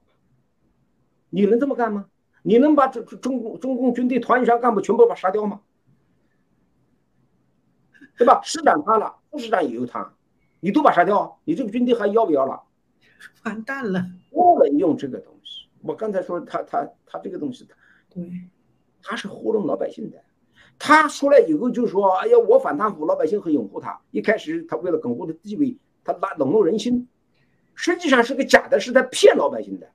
你能这么干吗？你能把中中共中共军队团以上干部全部把杀掉吗？对吧？师长贪了，副师长也有他，你都把杀掉，你这个军队还要不要了？
完蛋了！
不能用这个东西。我刚才说他他他这个东西，他
对，
他是糊弄老百姓的。他出来以后就说：“哎呀，我反贪腐，老百姓很拥护他。”一开始他为了巩固的地位，他拉笼络人心，实际上是个假的，是在骗老百姓的。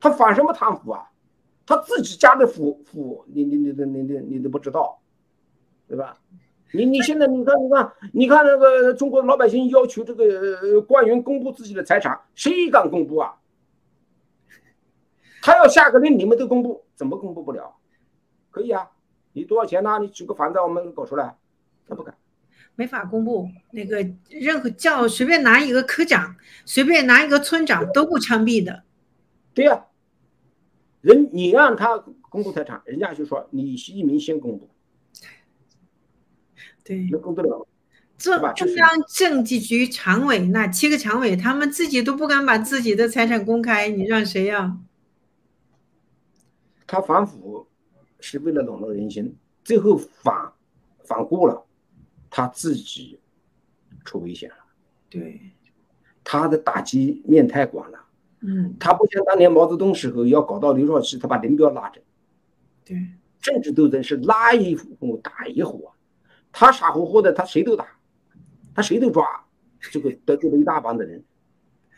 他反什么贪腐啊？他自己家的腐腐，你你你你你你你都不知道，对吧？你你现在你看你看你看那个中国老百姓要求这个官员公布自己的财产，谁敢公布啊？他要下个令，你们都公布，怎么公布不了？可以啊，你多少钱呢？你举个房子，我们搞出来。他不敢，
没法公布。那个任何叫随便拿一个科长，随便拿一个村长都不枪毙的。
对呀，人你让他公布财产，人家就说你习近平先公布。
对，
能公得了，
中中央政治局常委那七个常委，他们自己都不敢把自己的财产公开，你让谁呀？
他反腐是为了笼络人心，最后反反过了，他自己出危险了。
对，
他的打击面太广了。
嗯，
他不像当年毛泽东时候要搞到刘少奇，他把林彪拉着。
对，
政治斗争是拉一户打一伙啊。他傻乎乎的，他谁都打，他谁都抓，这个得罪了一大帮的人，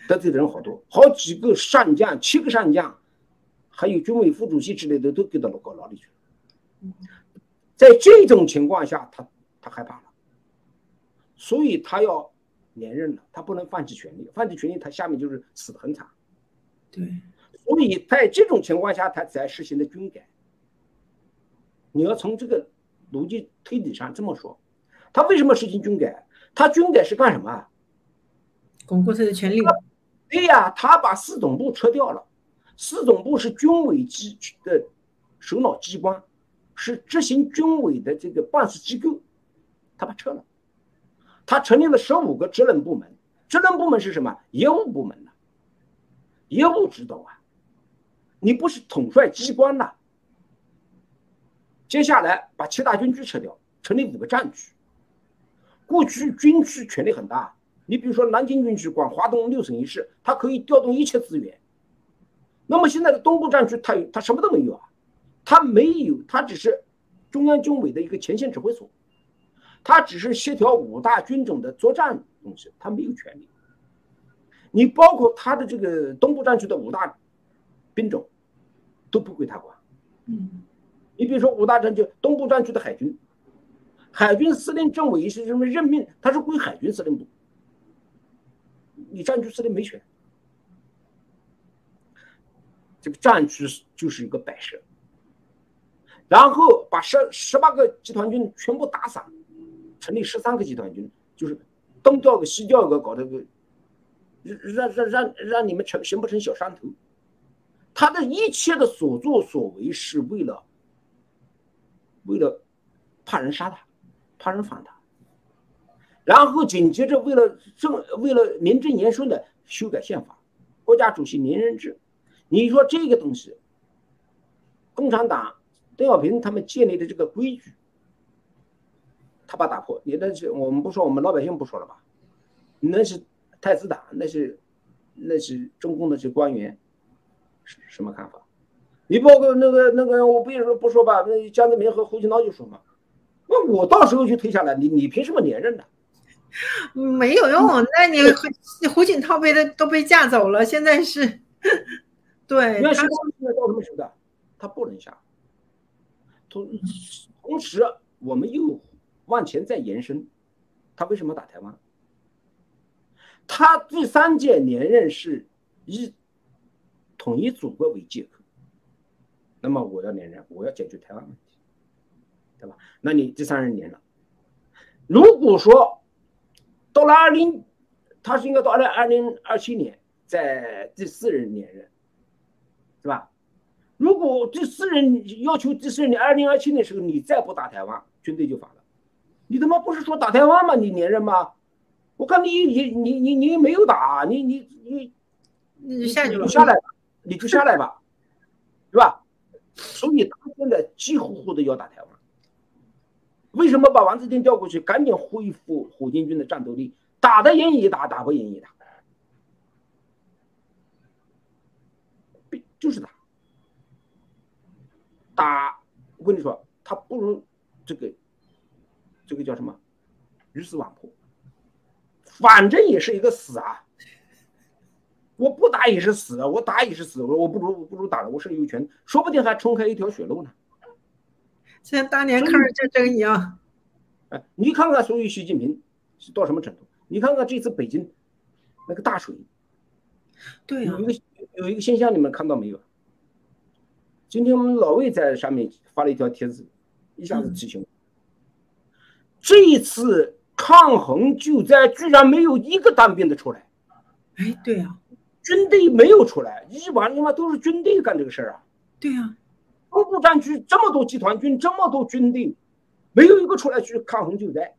得罪的人好多，好几个上将，七个上将，还有军委副主席之类的都给到了搞牢里去了。在这种情况下，他他害怕了，所以他要连任了，他不能放弃权利，放弃权利，他下面就是死的很惨。
对，
所以在这种情况下，他才实行的军改。你要从这个。逻辑推理上这么说，他为什么实行军改？他军改是干什么？
巩固他的权力。
对呀，他把四总部撤掉了。四总部是军委机的首脑机关，是执行军委的这个办事机构，他把撤了。他成立了十五个职能部门，职能部门是什么？业务部门呢？业务指导啊，你不是统帅机关呐。接下来把七大军区撤掉，成立五个战区。过去军区权力很大，你比如说南京军区管华东六省一市，它可以调动一切资源。那么现在的东部战区，它它什么都没有啊，它没有，它只是中央军委的一个前线指挥所，他只是协调五大军种的作战东西，他没有权利。你包括他的这个东部战区的五大兵种，都不归他管。
嗯。
你比如说五大战区东部战区的海军，海军司令政委是什么任命？他是归海军司令部，你战区司令没权。这个战区就是一个摆设，然后把十十八个集团军全部打散，成立十三个集团军，就是东调个西调个，搞这个让让让让让你们成形不成小山头，他的一切的所作所为是为了，为了怕人杀他，怕人反他，然后紧接着为了正为了名正言顺的修改宪法，国家主席连任制，你说这个东西，共产党邓小平他们建立的这个规矩，他把打破，你那是我们不说，我们老百姓不说了吧？那是太子党，那是那是中共的这官员。什么看法？你包括那个那个，我不说不说吧。那江泽民和胡锦涛就说嘛，那我到时候就退下来，你你凭什么连任呢？
没有用。那你胡胡锦涛被他都被架走了，现在是，对。
那现在到什么时代？他不能下。同同时，我们又往前再延伸，他为什么打台湾？他第三届连任是以。统一祖国为借口，那么我要连任，我要解决台湾问题，对吧？那你第三任连了，如果说到了二零，他是应该到了二零二七年，在第四任连任，是吧？如果第四任要求第四任你二零二七年的时候你再不打台湾，军队就反了。你他妈不是说打台湾吗？你连任吗？我看你你你你你没有打，你你你
你下去了，
下来。你就下来吧，是吧？所以他现在急呼呼的要打台湾。为什么把王自健调过去，赶紧恢复火箭军的战斗力？打得赢也打，打不赢也打，就是打。打，我跟你说，他不如这个，这个叫什么？鱼死网破，反正也是一个死啊。我不打也是死，我打也是死，我我不如我不如打了，我手里有权，说不定还冲开一条血路呢。
像当年抗日战争一样。
哎，你看看，所以习近平是到什么程度？你看看这次北京那个大水，
对
有一个有一个现象，你们看到没有？今天我们老魏在上面发了一条帖子，一下子提醒我，这一次抗洪救灾居然没有一个当兵的出来。
哎，对呀。
军队没有出来，以往他妈都是军队干这个事儿啊！
对呀，
东部战区这么多集团军，这么多军队，没有一个出来去抗洪救灾，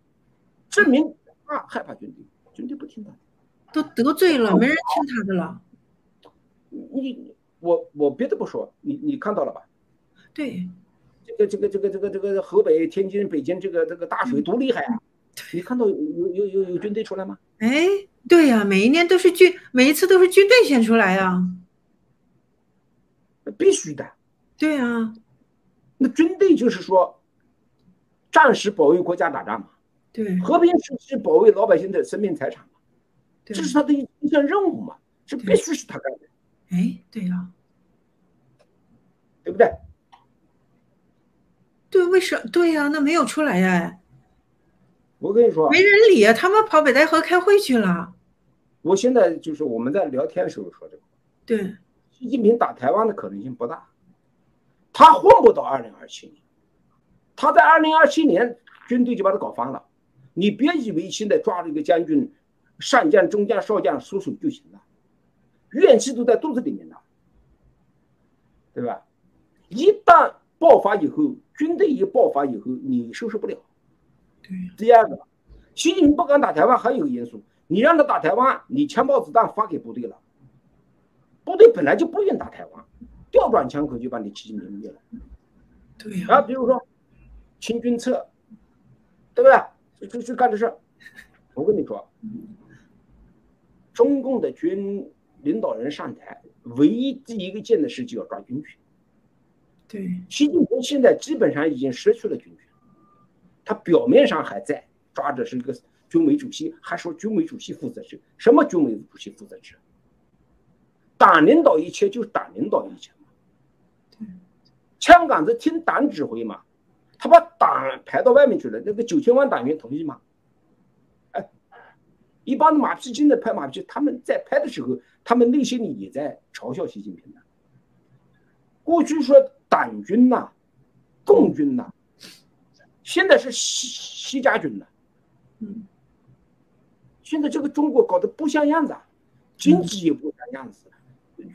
证明啊害怕军队，军队不听他的，
都得罪了，没人听他的了。
你我我别的不说，你你看到了吧？
对，
这个这个这个这个这个河北、天津、北京这个这个大水多厉害啊！你看到有有有有有军队出来吗？
哎。对呀，每一年都是军，每一次都是军队先出来呀，
必须的。
对啊，
那军队就是说，战时保卫国家打仗嘛，
对，
和平时期保卫老百姓的生命财产嘛，
这
是他的一一项任务嘛，这必须是他干的。
哎，对呀，
对不对？
对，为什对呀？那没有出来呀。
我跟你说，
没人理啊，他们跑北戴河开会去了。
我现在就是我们在聊天的时候说这个，
对，
习近平打台湾的可能性不大，他混不到二零二七年，他在二零二七年军队就把他搞翻了。你别以为现在抓这个将军、上将、中将、少将叔叔就行了，怨气都在肚子里面呢，对吧？一旦爆发以后，军队一爆发以后，你收拾不了。第二个，习近平不敢打台湾，还有一个因素，你让他打台湾，你枪炮子弹发给部队了，部队本来就不愿打台湾，调转枪口就把你习近平灭了。
对呀。
然后比如说清军策，对不对？就就干这事。我跟你说，中共的军领导人上台，唯一第一个件的事就要抓军权。
对。
习近平现在基本上已经失去了军权。他表面上还在抓着是一个军委主席，还说军委主席负责制，什么军委主席负责制？党领导一切就是党领导一切嘛。枪杆子听党指挥嘛。他把党排到外面去了，那个九千万党员同意吗？哎，一帮马屁精在拍马屁，他们在拍的时候，他们内心里也在嘲笑习近平的。过去说党军呐，共军呐。现在是西西家军了，
嗯，
现在这个中国搞得不像样子，经济也不像样子，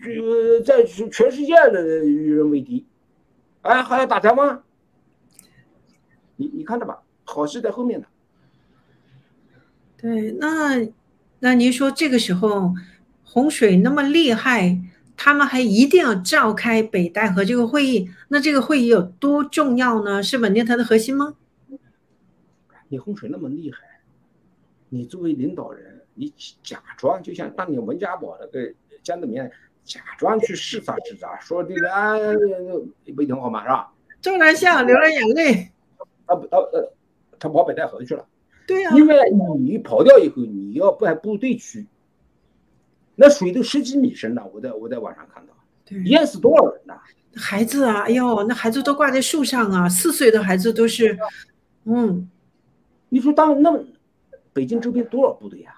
就在全世界的与人为敌，哎，还要打台湾，你你看着吧，好事在后面呢。
对，那那您说这个时候洪水那么厉害，他们还一定要召开北戴河这个会议，那这个会议有多重要呢？是稳定它的核心吗？
你洪水那么厉害，你作为领导人，你假装就像当年温家宝那个江泽民，假装去视察视察，说这个啊，不挺好嘛，是吧？
照然笑，流了眼泪。
他他呃，他跑北戴河去了。
对呀，
因为你跑掉以后，你要派部队去，那水都十几米深了。我在我在网上看到，淹死多少人呐？
孩子啊，哎呦，那孩子都挂在树上啊，四岁的孩子都是，嗯，
你说当那么北京周边多少部队呀？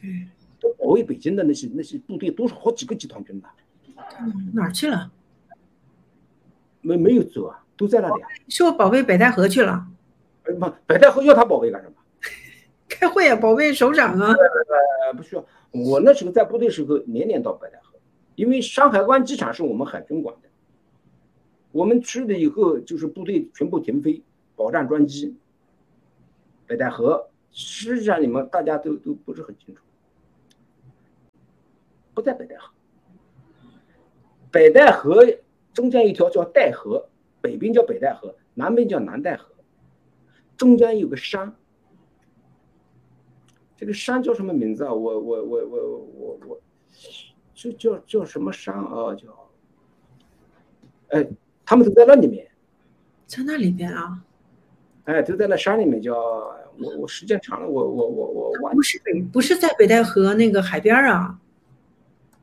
对，
都保卫北京的那些那些部队，都是好几个集团军的，
哪儿去了？
没没有走啊，都在那里啊。
说保卫北戴河去了？
不，北戴河要他保卫干什么？
开会啊，保卫首长啊？
呃，不需要。我那时候在部队时候，年年到北戴河，因为山海关机场是我们海军管的。我们去了以后，就是部队全部停飞，保障专机。北戴河，实际上你们大家都都不是很清楚，不在北戴河。北戴河中间一条叫戴河，北边叫北戴河，南边叫南戴河，中间有个山。这个山叫什么名字啊？我我我我我我，这叫叫什么山啊？叫，哎，他们都在那里面，
在那里边啊？
哎，都在那山里面。叫我我时间长了，我我我我
我不是北不是在北戴河那个海边啊？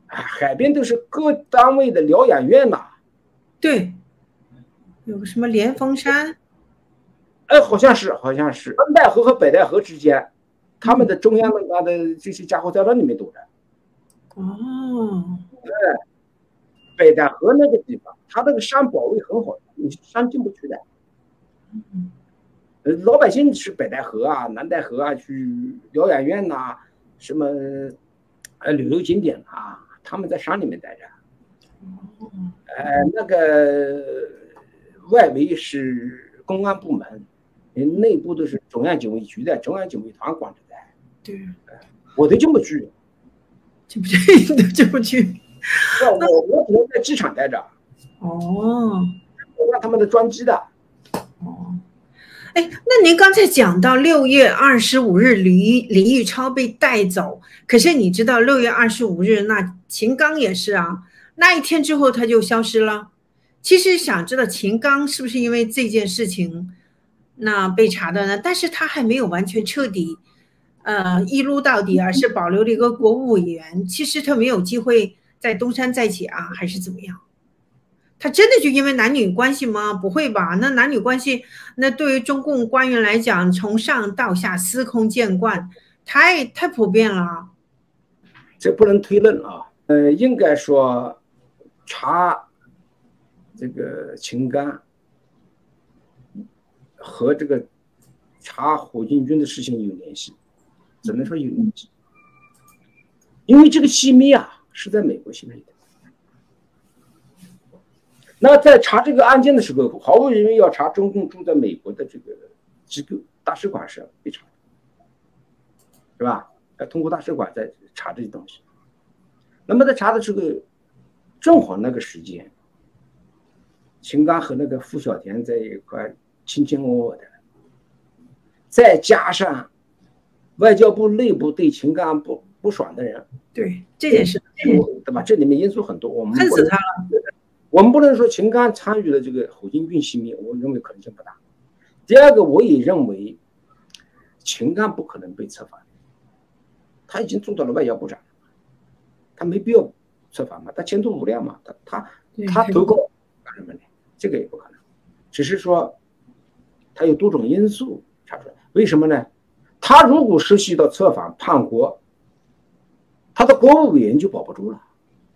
海边都是各单位的疗养院呐。
对，有个什么莲峰山？
哎，好像是好像是南戴河和北戴河之间。他们的中央的那的这些家伙在那里面躲着。
哦，
对，北戴河那个地方，它那个山保卫很好，你山进不去的。
嗯，
呃，老百姓去北戴河啊、南戴河啊，去疗养院呐，什么呃旅游景点啊，他们在山里面待着。
哦，
呃，那个外围是公安部门，内部都是中央警卫局的，中央警卫团管着。
对，
我都这么去，
进不去，都进不去。
那我我只能在机场待着。
哦，
让他们的专机的。
哦，哎，那您刚才讲到六月二十五日李李玉超被带走，可是你知道六月二十五日那秦刚也是啊，那一天之后他就消失了。其实想知道秦刚是不是因为这件事情那被查的呢？但是他还没有完全彻底。呃，一撸到底，而是保留了一个国务委员。其实他没有机会再东山再起啊，还是怎么样？他真的就因为男女关系吗？不会吧？那男女关系，那对于中共官员来讲，从上到下司空见惯，太太普遍了。
这不能推论啊。呃，应该说查这个秦刚和这个查火箭军的事情有联系。只能说有联系，因为这个机密啊是在美国泄密的。那在查这个案件的时候，毫无疑问要查中共驻在美国的这个机构大使馆是要被查，是吧？要通过大使馆在查这些东西。那么在查的时候，正好那个时间，秦刚和那个傅小田在一块卿卿我我的，再加上。外交部内部对秦刚不不爽的人，
对这件事，
对吧？这里面因素很多，我们
恨死他了。
我们不能说秦刚参与了这个火箭军熄灭，我认为可能性不大。第二个，我也认为秦刚不可能被策反，他已经做到了外交部长，他没必要策反嘛，他前途无量嘛，他他他投靠干什么呢？这个也不可能，只是说他有多种因素查出来，为什么呢？他如果涉及到策反叛国，他的国务委员就保不住了。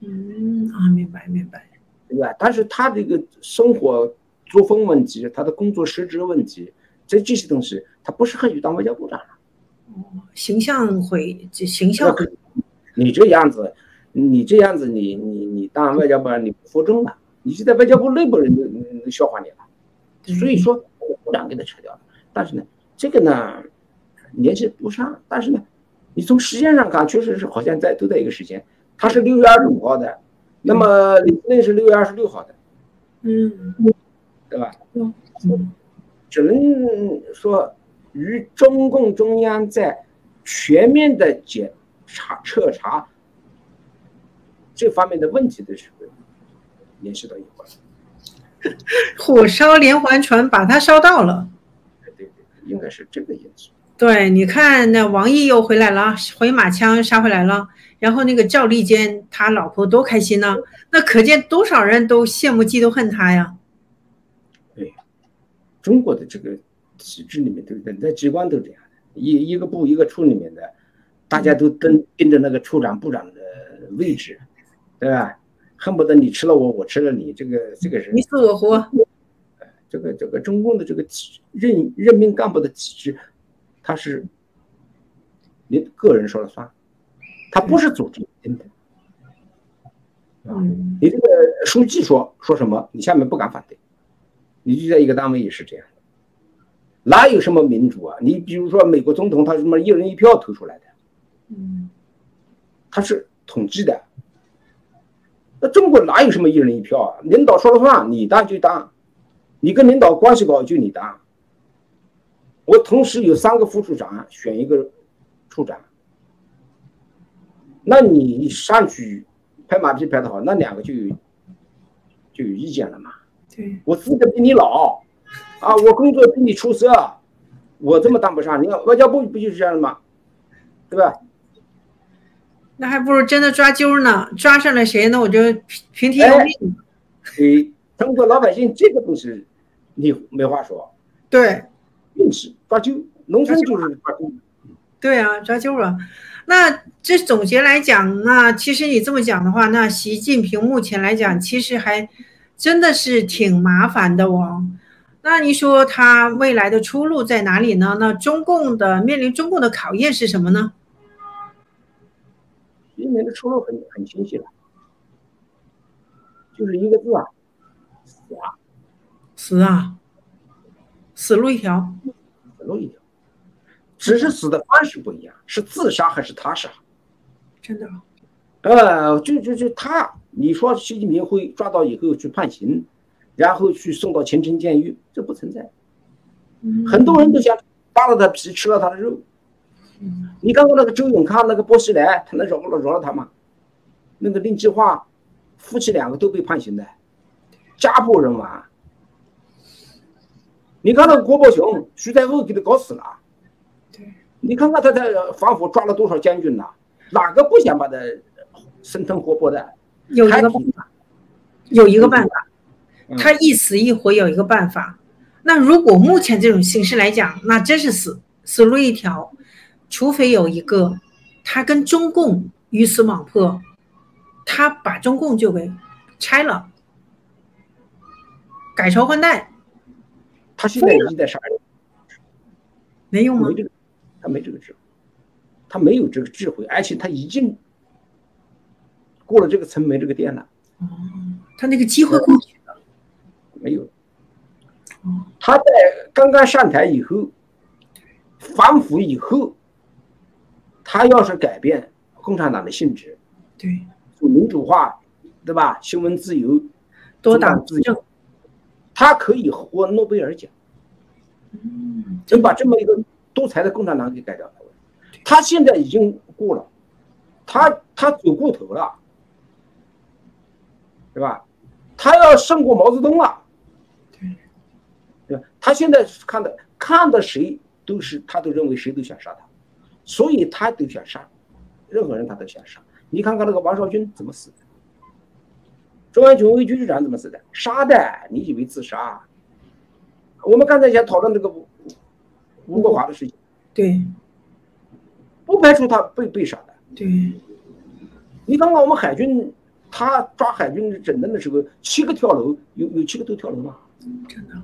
嗯啊，明白明白，
对吧？但是他这个生活作风问题，他的工作失职问题，这这些东西，他不适合于当外交部长了。
哦，形象会，这形象。
你这样子，你这样子，你你你当外交部长你不负重了，你就在外交部内部人都都笑话你了。所以说部长给他撤掉了。但是呢，这个呢联系不上。但是呢，你从时间上看，确实是好像在都在一个时间。他是六月二十五号的，那么李司令是六月二十六号的，
嗯，
对吧？嗯，只能说与中共中央在全面的检查彻查这方面的问题的时候联系到一块
儿。火烧连环船，把它烧到了。
对对对，应该是这个因素。
对，你看那王毅又回来了，回马枪杀回来了，然后那个赵立坚他老婆多开心呢，那可见多少人都羡慕嫉妒恨他呀。
对，中国的这个体制里面，对不对？在机关都这样的，一一个部一个处里面的，大家都跟跟着那个处长部长的位置，对吧？恨不得你吃了我，我吃了你，这个这个是
你死我活。
这个这个中共的这个体任任命干部的体制。他是你个人说了算，他不是组织定的，啊，你这个书记说说什么，你下面不敢反对，你就在一个单位也是这样的，哪有什么民主啊？你比如说美国总统，他什么一人一票投出来的，
嗯，
他是统计的，那中国哪有什么一人一票啊？领导说了算，你当就当，你跟领导关系好就你当。我同时有三个副处长，选一个处长。那你上去拍马屁拍得好，那两个就有就有意见了嘛？
对，
我资格比你老啊，我工作比你出色，我这么当不上。你看外交部不就是这样的吗？对吧？
那还不如真的抓阄呢，抓上了谁呢？我就平天由命。
对，中国老百姓这个东西你没话说。
对。
运势抓阄，农村就是抓阄。
对啊，抓阄啊。那这总结来讲，那其实你这么讲的话，那习近平目前来讲，其实还真的是挺麻烦的哦。那你说他未来的出路在哪里呢？那中共的面临中共的考验是什么呢？
今年的出路很很清晰了，就是一个字啊，死啊，
死啊。死路一条，
死路一条，只是死的方式不一样，是自杀还是他杀？
真的？
呃，就就就他，你说习近平会抓到以后去判刑，然后去送到前程监狱，这不存在。很多人都想扒了他皮，吃了他的肉。你看过那个周永康那个薄熙来，他能饶了饶了他吗？那个令计划，夫妻两个都被判刑的，家破人亡。你看那个郭伯雄，徐才厚给他搞死了。
对，
你看看他在防腐抓了多少将军呐？哪个不想把他生吞活剥的？
有一个办法，有一个办法，他一死一活有一个办法。那如果目前这种形势来讲，那真是死死路一条。除非有一个他跟中共鱼死网破，他把中共就给拆了，改朝换代。
他现在已经在杀人，
没用吗？
没这个，他没这个智慧，他没有这个智慧，而且他已经过了这个层，没这个店了。
哦，他那个机会过去了，
没有。他在刚刚上台以后，反腐以后，他要是改变共产党的性质，
对，
民主化，对吧？新闻自由，
多党
自由。他可以获诺贝尔奖，
嗯，
能把这么一个独裁的共产党给改掉了。他现在已经过了，他他走过头了，对吧？他要胜过毛泽东了，
对，
对吧？他现在看的看的谁都是，他都认为谁都想杀他，所以他都想杀，任何人他都想杀。你看看那个王少军怎么死的？中央军委局局长怎么死的？杀的？你以为自杀？我们刚才想讨论这个吴吴国华的事情，
对，
不排除他被被杀的。
对，
你看看我们海军，他抓海军整顿的时候，七个跳楼，有有七个都跳楼吗？
真的？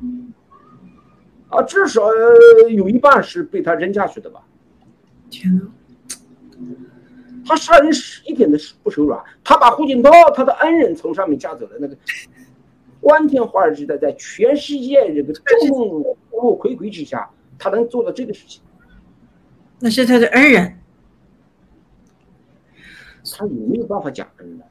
啊，至少有一半是被他扔下去的吧？
天哪！
他杀人是一点都不手软，他把胡锦涛他的恩人从上面架走了，那个光天化日之在，在全世界这个众目睽睽之下，他能做到这个事情，
那是他的恩人。
他有没有办法讲恩呢？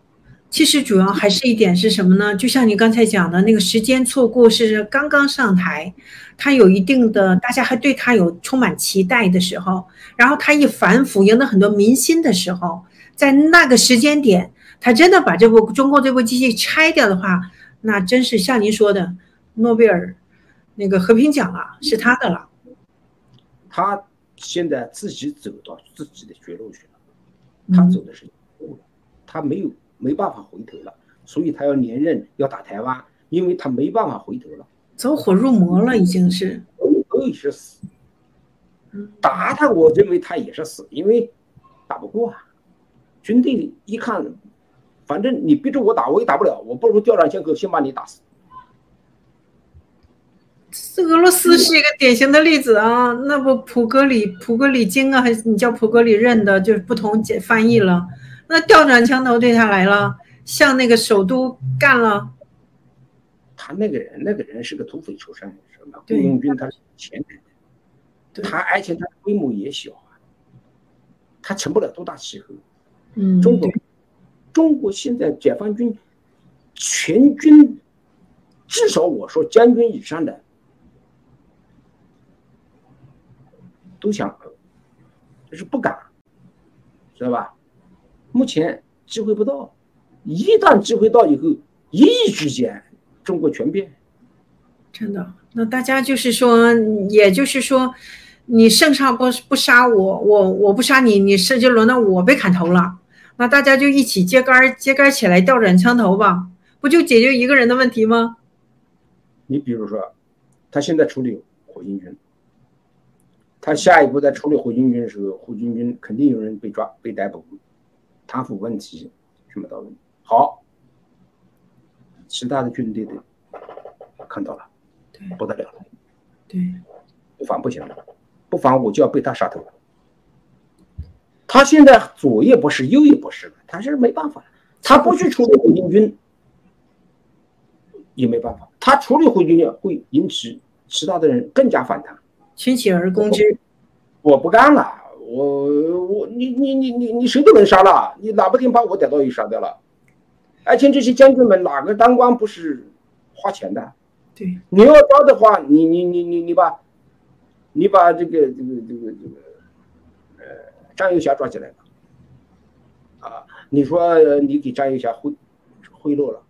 其实主要还是一点是什么呢？就像你刚才讲的那个时间错过是刚刚上台，他有一定的大家还对他有充满期待的时候，然后他一反腐赢得很多民心的时候，在那个时间点，他真的把这部中共这部机器拆掉的话，那真是像您说的，诺贝尔那个和平奖啊，是他的了。
他现在自己走到自己的绝路去了，他走的是路，他没有。没办法回头了，所以他要连任，要打台湾，因为他没办法回头了，
走火入魔了，已经是，
可以是死，打他，我认为他也是死，因为打不过啊，军队一看，反正你逼着我打，我也打不了，我不如调转枪口，先把你打死。
这俄罗斯是一个典型的例子啊，那不普格里普格里金啊，还是你叫普格里任的，就是不同解翻译了。那调转枪头对他来了，向那个首都干了。
他那个人，那个人是个土匪出身，是吧？雇佣军他是钱的，他而且他规模也小啊，他成不了多大气候。
嗯，
中国，中国现在解放军全军至少我说将军以上的都想，就是不敢，知道吧？目前机会不到，一旦机会到以后，一夜之间，中国全变。
真的，那大家就是说，也就是说，你圣上不不杀我，我我不杀你，你是就轮到我被砍头了。那大家就一起揭竿揭竿起来，调转枪头吧，不就解决一个人的问题吗？
你比如说，他现在处理火箭军，他下一步在处理火箭军的时候，火箭军肯定有人被抓被逮捕。贪腐问题什么的问题好，其他的军队的看到了，不得了了，
对，
不防不行了，不防我就要被他杀头。他现在左也不是，右也不是他是没办法，他不去处理火箭军也没办法，他处理火箭军会引起其他的人更加反弹，
群起而攻之，
我不干了。我我你你你你你谁都能杀了，你哪不听把我逮到也杀掉了，而且这些将军们哪个当官不是花钱的？
对，
你要招的话，你你你你你把，你把这个这个这个这个，呃，张幼霞抓起来了，啊，你说你给张幼霞贿贿赂了，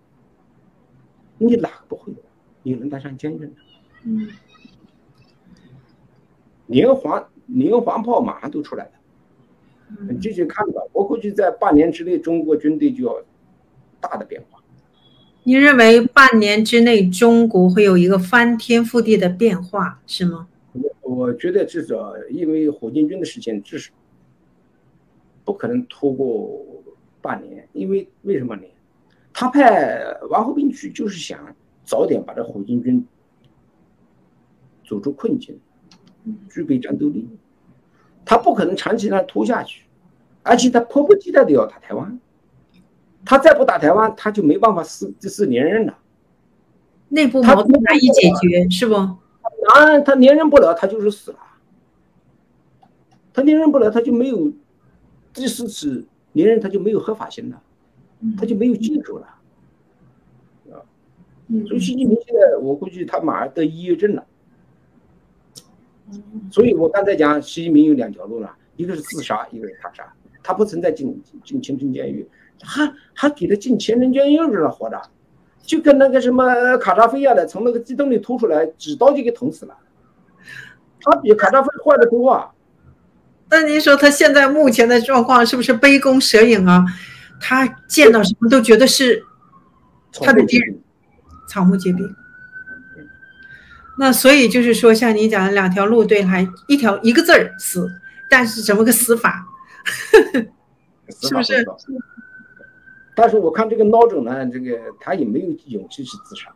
你哪个不贿赂？你能当上将军的？
嗯，
连环。连环炮马上都出来了，你继续看吧。我估计在半年之内，中国军队就要大的变化。
你认为半年之内中国会有一个翻天覆地的变化，是吗？
我我觉得至少因为火箭军的事情，至少不可能拖过半年。因为为什么呢？他派王厚斌去，就是想早点把这火箭军走出困境。具备战斗力，他不可能长期让拖下去，而且他迫不及待的要打台湾，他再不打台湾，他就没办法四这次连任了。
内部矛盾难以解决，是不？
啊，他连任不了，他就是死了。他连任不了，他就没有第四次连任，他就没有合法性了，他就没有基础了，啊。所以习近平现在，我估计他马上得抑郁症了。所以我刚才讲，习近平有两条路了，一个是自杀，一个是他杀。他不存在进进清真监狱，还还给他进前人监狱似的活着，就跟那个什么卡扎菲一样的，从那个鸡洞里吐出来，几刀就给捅死了。他比卡扎菲坏的多啊。
那您说他现在目前的状况是不是杯弓蛇影啊？他见到什么都觉得是他的敌人，草木皆兵。那所以就是说，像你讲的两条路，对，还一条一个字儿死，但是怎么个死法？是不是？
但是我看这个孬种呢，这个他也没有勇气去自杀，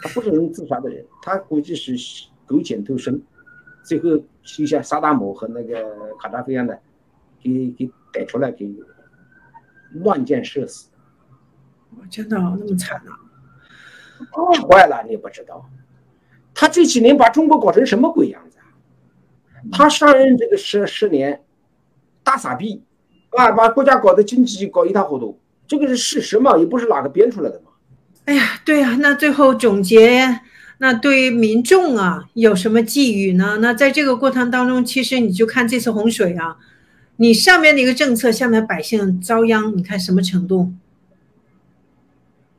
他不是能自杀的人，他估计是苟且偷生，最后就像萨达姆和那个卡扎菲一样的，给给逮出来，给乱箭射死。
真的那么惨啊！
太坏了，你不知道，他这几年把中国搞成什么鬼样子？他上任这个十十年，大傻逼，啊，把国家搞得经济搞一塌糊涂，这个是事实嘛，也不是哪个编出来的嘛。
哎呀，对呀，那最后总结，那对于民众啊，有什么寄语呢？那在这个过程当中，其实你就看这次洪水啊，你上面的一个政策，下面百姓遭殃，你看什么程度？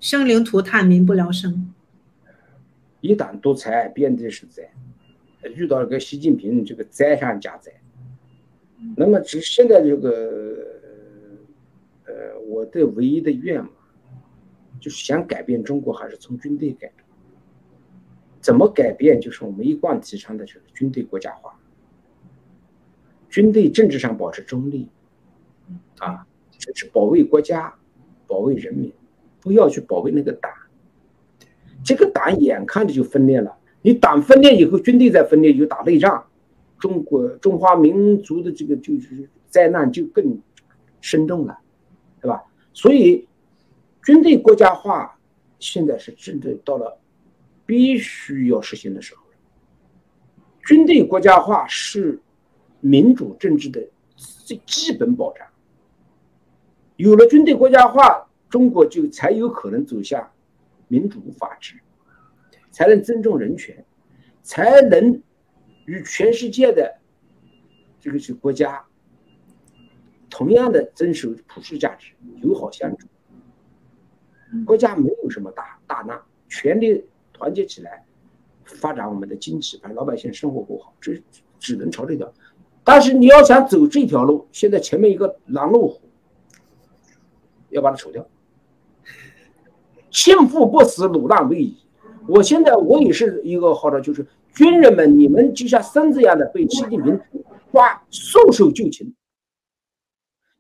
生灵涂炭，民不聊生。
一党独裁，遍地是灾。遇到了个习近平，这个灾上加灾。那么，只现在这个，呃，我的唯一的愿望，就是想改变中国，还是从军队改。怎么改变？就是我们一贯提倡的，就是军队国家化。军队政治上保持中立，啊，这是保卫国家，保卫人民。不要去保卫那个党，这个党眼看着就分裂了。你党分裂以后，军队再分裂，就打内战，中国中华民族的这个就是灾难就更深重了，对吧？所以，军队国家化现在是真的到了必须要实行的时候了。军队国家化是民主政治的最基本保障。有了军队国家化。中国就才有可能走向民主法治，才能尊重人权，才能与全世界的这个是国家同样的遵守普世价值，友好相处。国家没有什么大大难，全力团结起来发展我们的经济，把老百姓生活过好，这只能朝这条。但是你要想走这条路，现在前面一个拦路虎，要把它除掉。幸福不死，鲁浪未已。我现在我也是一个号召，就是军人们，你们就像孙子一样的被习近平抓，束手就擒。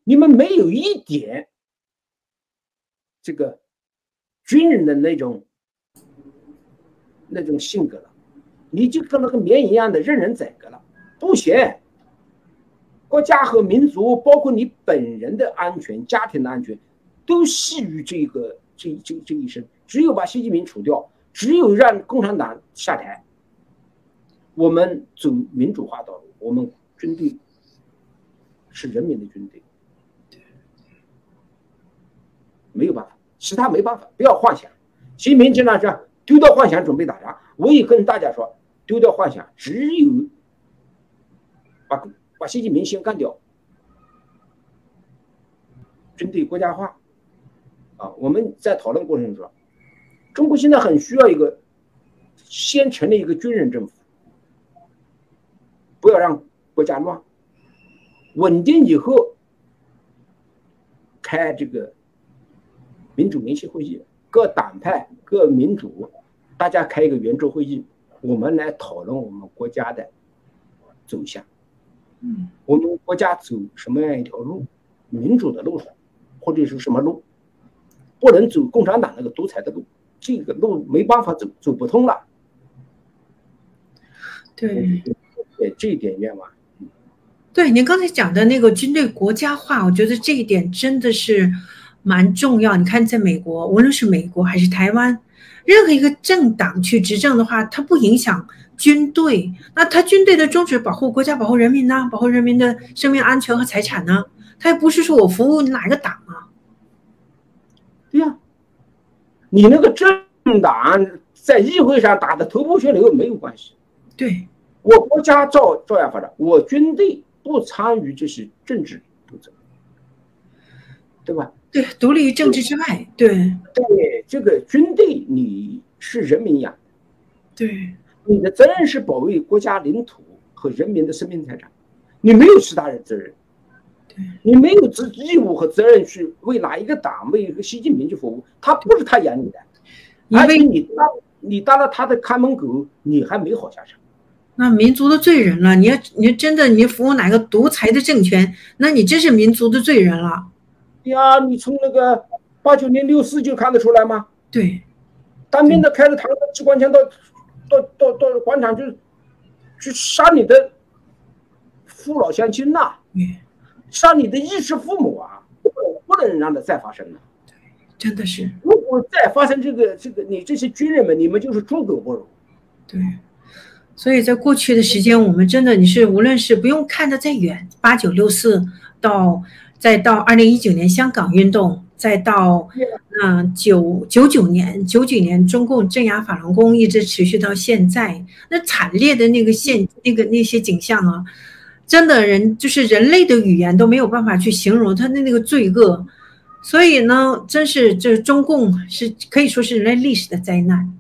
你们没有一点这个军人的那种那种性格了，你就跟那个绵一样的任人宰割了，不行。国家和民族，包括你本人的安全、家庭的安全，都系于这个。这这这一生，只有把习近平除掉，只有让共产党下台，我们走民主化道路，我们军队是人民的军队，没有办法，其他没办法，不要幻想。习近平经常说丢掉幻想，准备打仗。我也跟大家说，丢掉幻想，只有把把习近平先干掉，军队国家化。啊，我们在讨论过程中，中国现在很需要一个先成立一个军人政府，不要让国家乱，稳定以后开这个民主联席会议，各党派、各民主，大家开一个圆桌会议，我们来讨论我们国家的走向。
嗯，
我们国家走什么样一条路，民主的路上，或者是什么路？不能走共产党那个独裁的路，这个路没办法走，走不通了。
对，
对这一点愿望。
对，您刚才讲的那个军队国家化，我觉得这一点真的是蛮重要。你看，在美国，无论是美国还是台湾，任何一个政党去执政的话，它不影响军队。那他军队的宗旨保护国家、保护人民呢？保护人民的生命安全和财产呢？他又不是说我服务哪个党啊？
对呀，你那个政党在议会上打的头破血流没有关系。
对，
我国家照照样发展，我军队不参与这些政治斗争，对吧？
对，独立于政治之外。对
对，这个军队你是人民养，
对，
你的责任是保卫国家领土和人民的生命财产，你没有其他人责任。你没有责义务和责任去为哪一个党、为一个习近平去服务，他不是他养你的，因为你当你当了他的看门狗，你还没好下场。
那民族的罪人了，你要你真的你服务哪个独裁的政权，那你真是民族的罪人了。
呀，你从那个八九年六四就看得出来吗？
对，
当兵的开着坦克机关枪到到到到广场去去杀你的父老乡亲呐。像你的衣食父母啊，不能让它再发生了。
真的是，
如果再发生这个这个，你这些军人们，你们就是猪狗不如。
对，所以在过去的时间，我们真的你是无论是不用看得再远，八九六四到再到二零一九年香港运动，再到嗯九九九年九九年中共镇压法轮功，一直持续到现在，那惨烈的那个现那个那些景象啊，真的人就是人类的语言都没有办法去形容他的那个罪恶。所以呢，真是这中共是可以说是人类历史的灾难。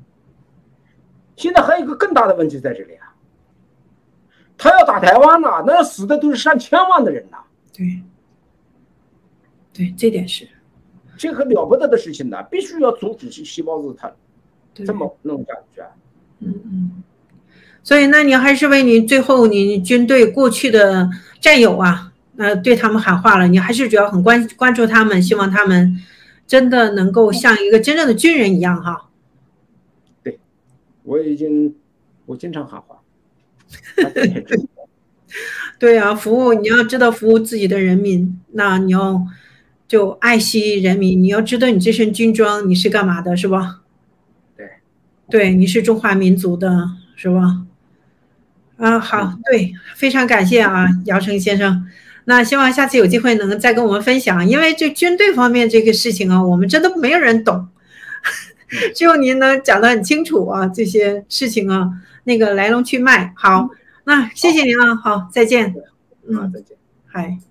现在还有一个更大的问题在这里啊，他要打台湾了，那死的都是上千万的人呐。
对，对，这点是，
这很了不得的事情呢，必须要阻止细胞子他这么弄下去啊。
嗯嗯。所以，那你还是为你最后你军队过去的战友啊。呃，对他们喊话了，你还是主要很关关注他们，希望他们真的能够像一个真正的军人一样哈。
对，我已经我经常喊话。
对啊，服务你要知道服务自己的人民，那你要就爱惜人民，你要知道你这身军装你是干嘛的，是吧？
对，
对，你是中华民族的，是吧？啊，好，对，非常感谢啊，姚成先生。那希望下次有机会能再跟我们分享，因为这军队方面这个事情啊，我们真的没有人懂，只有您能讲得很清楚啊，这些事情啊，那个来龙去脉。好，那谢谢您啊，好，再见。
嗯，再见，
嗨。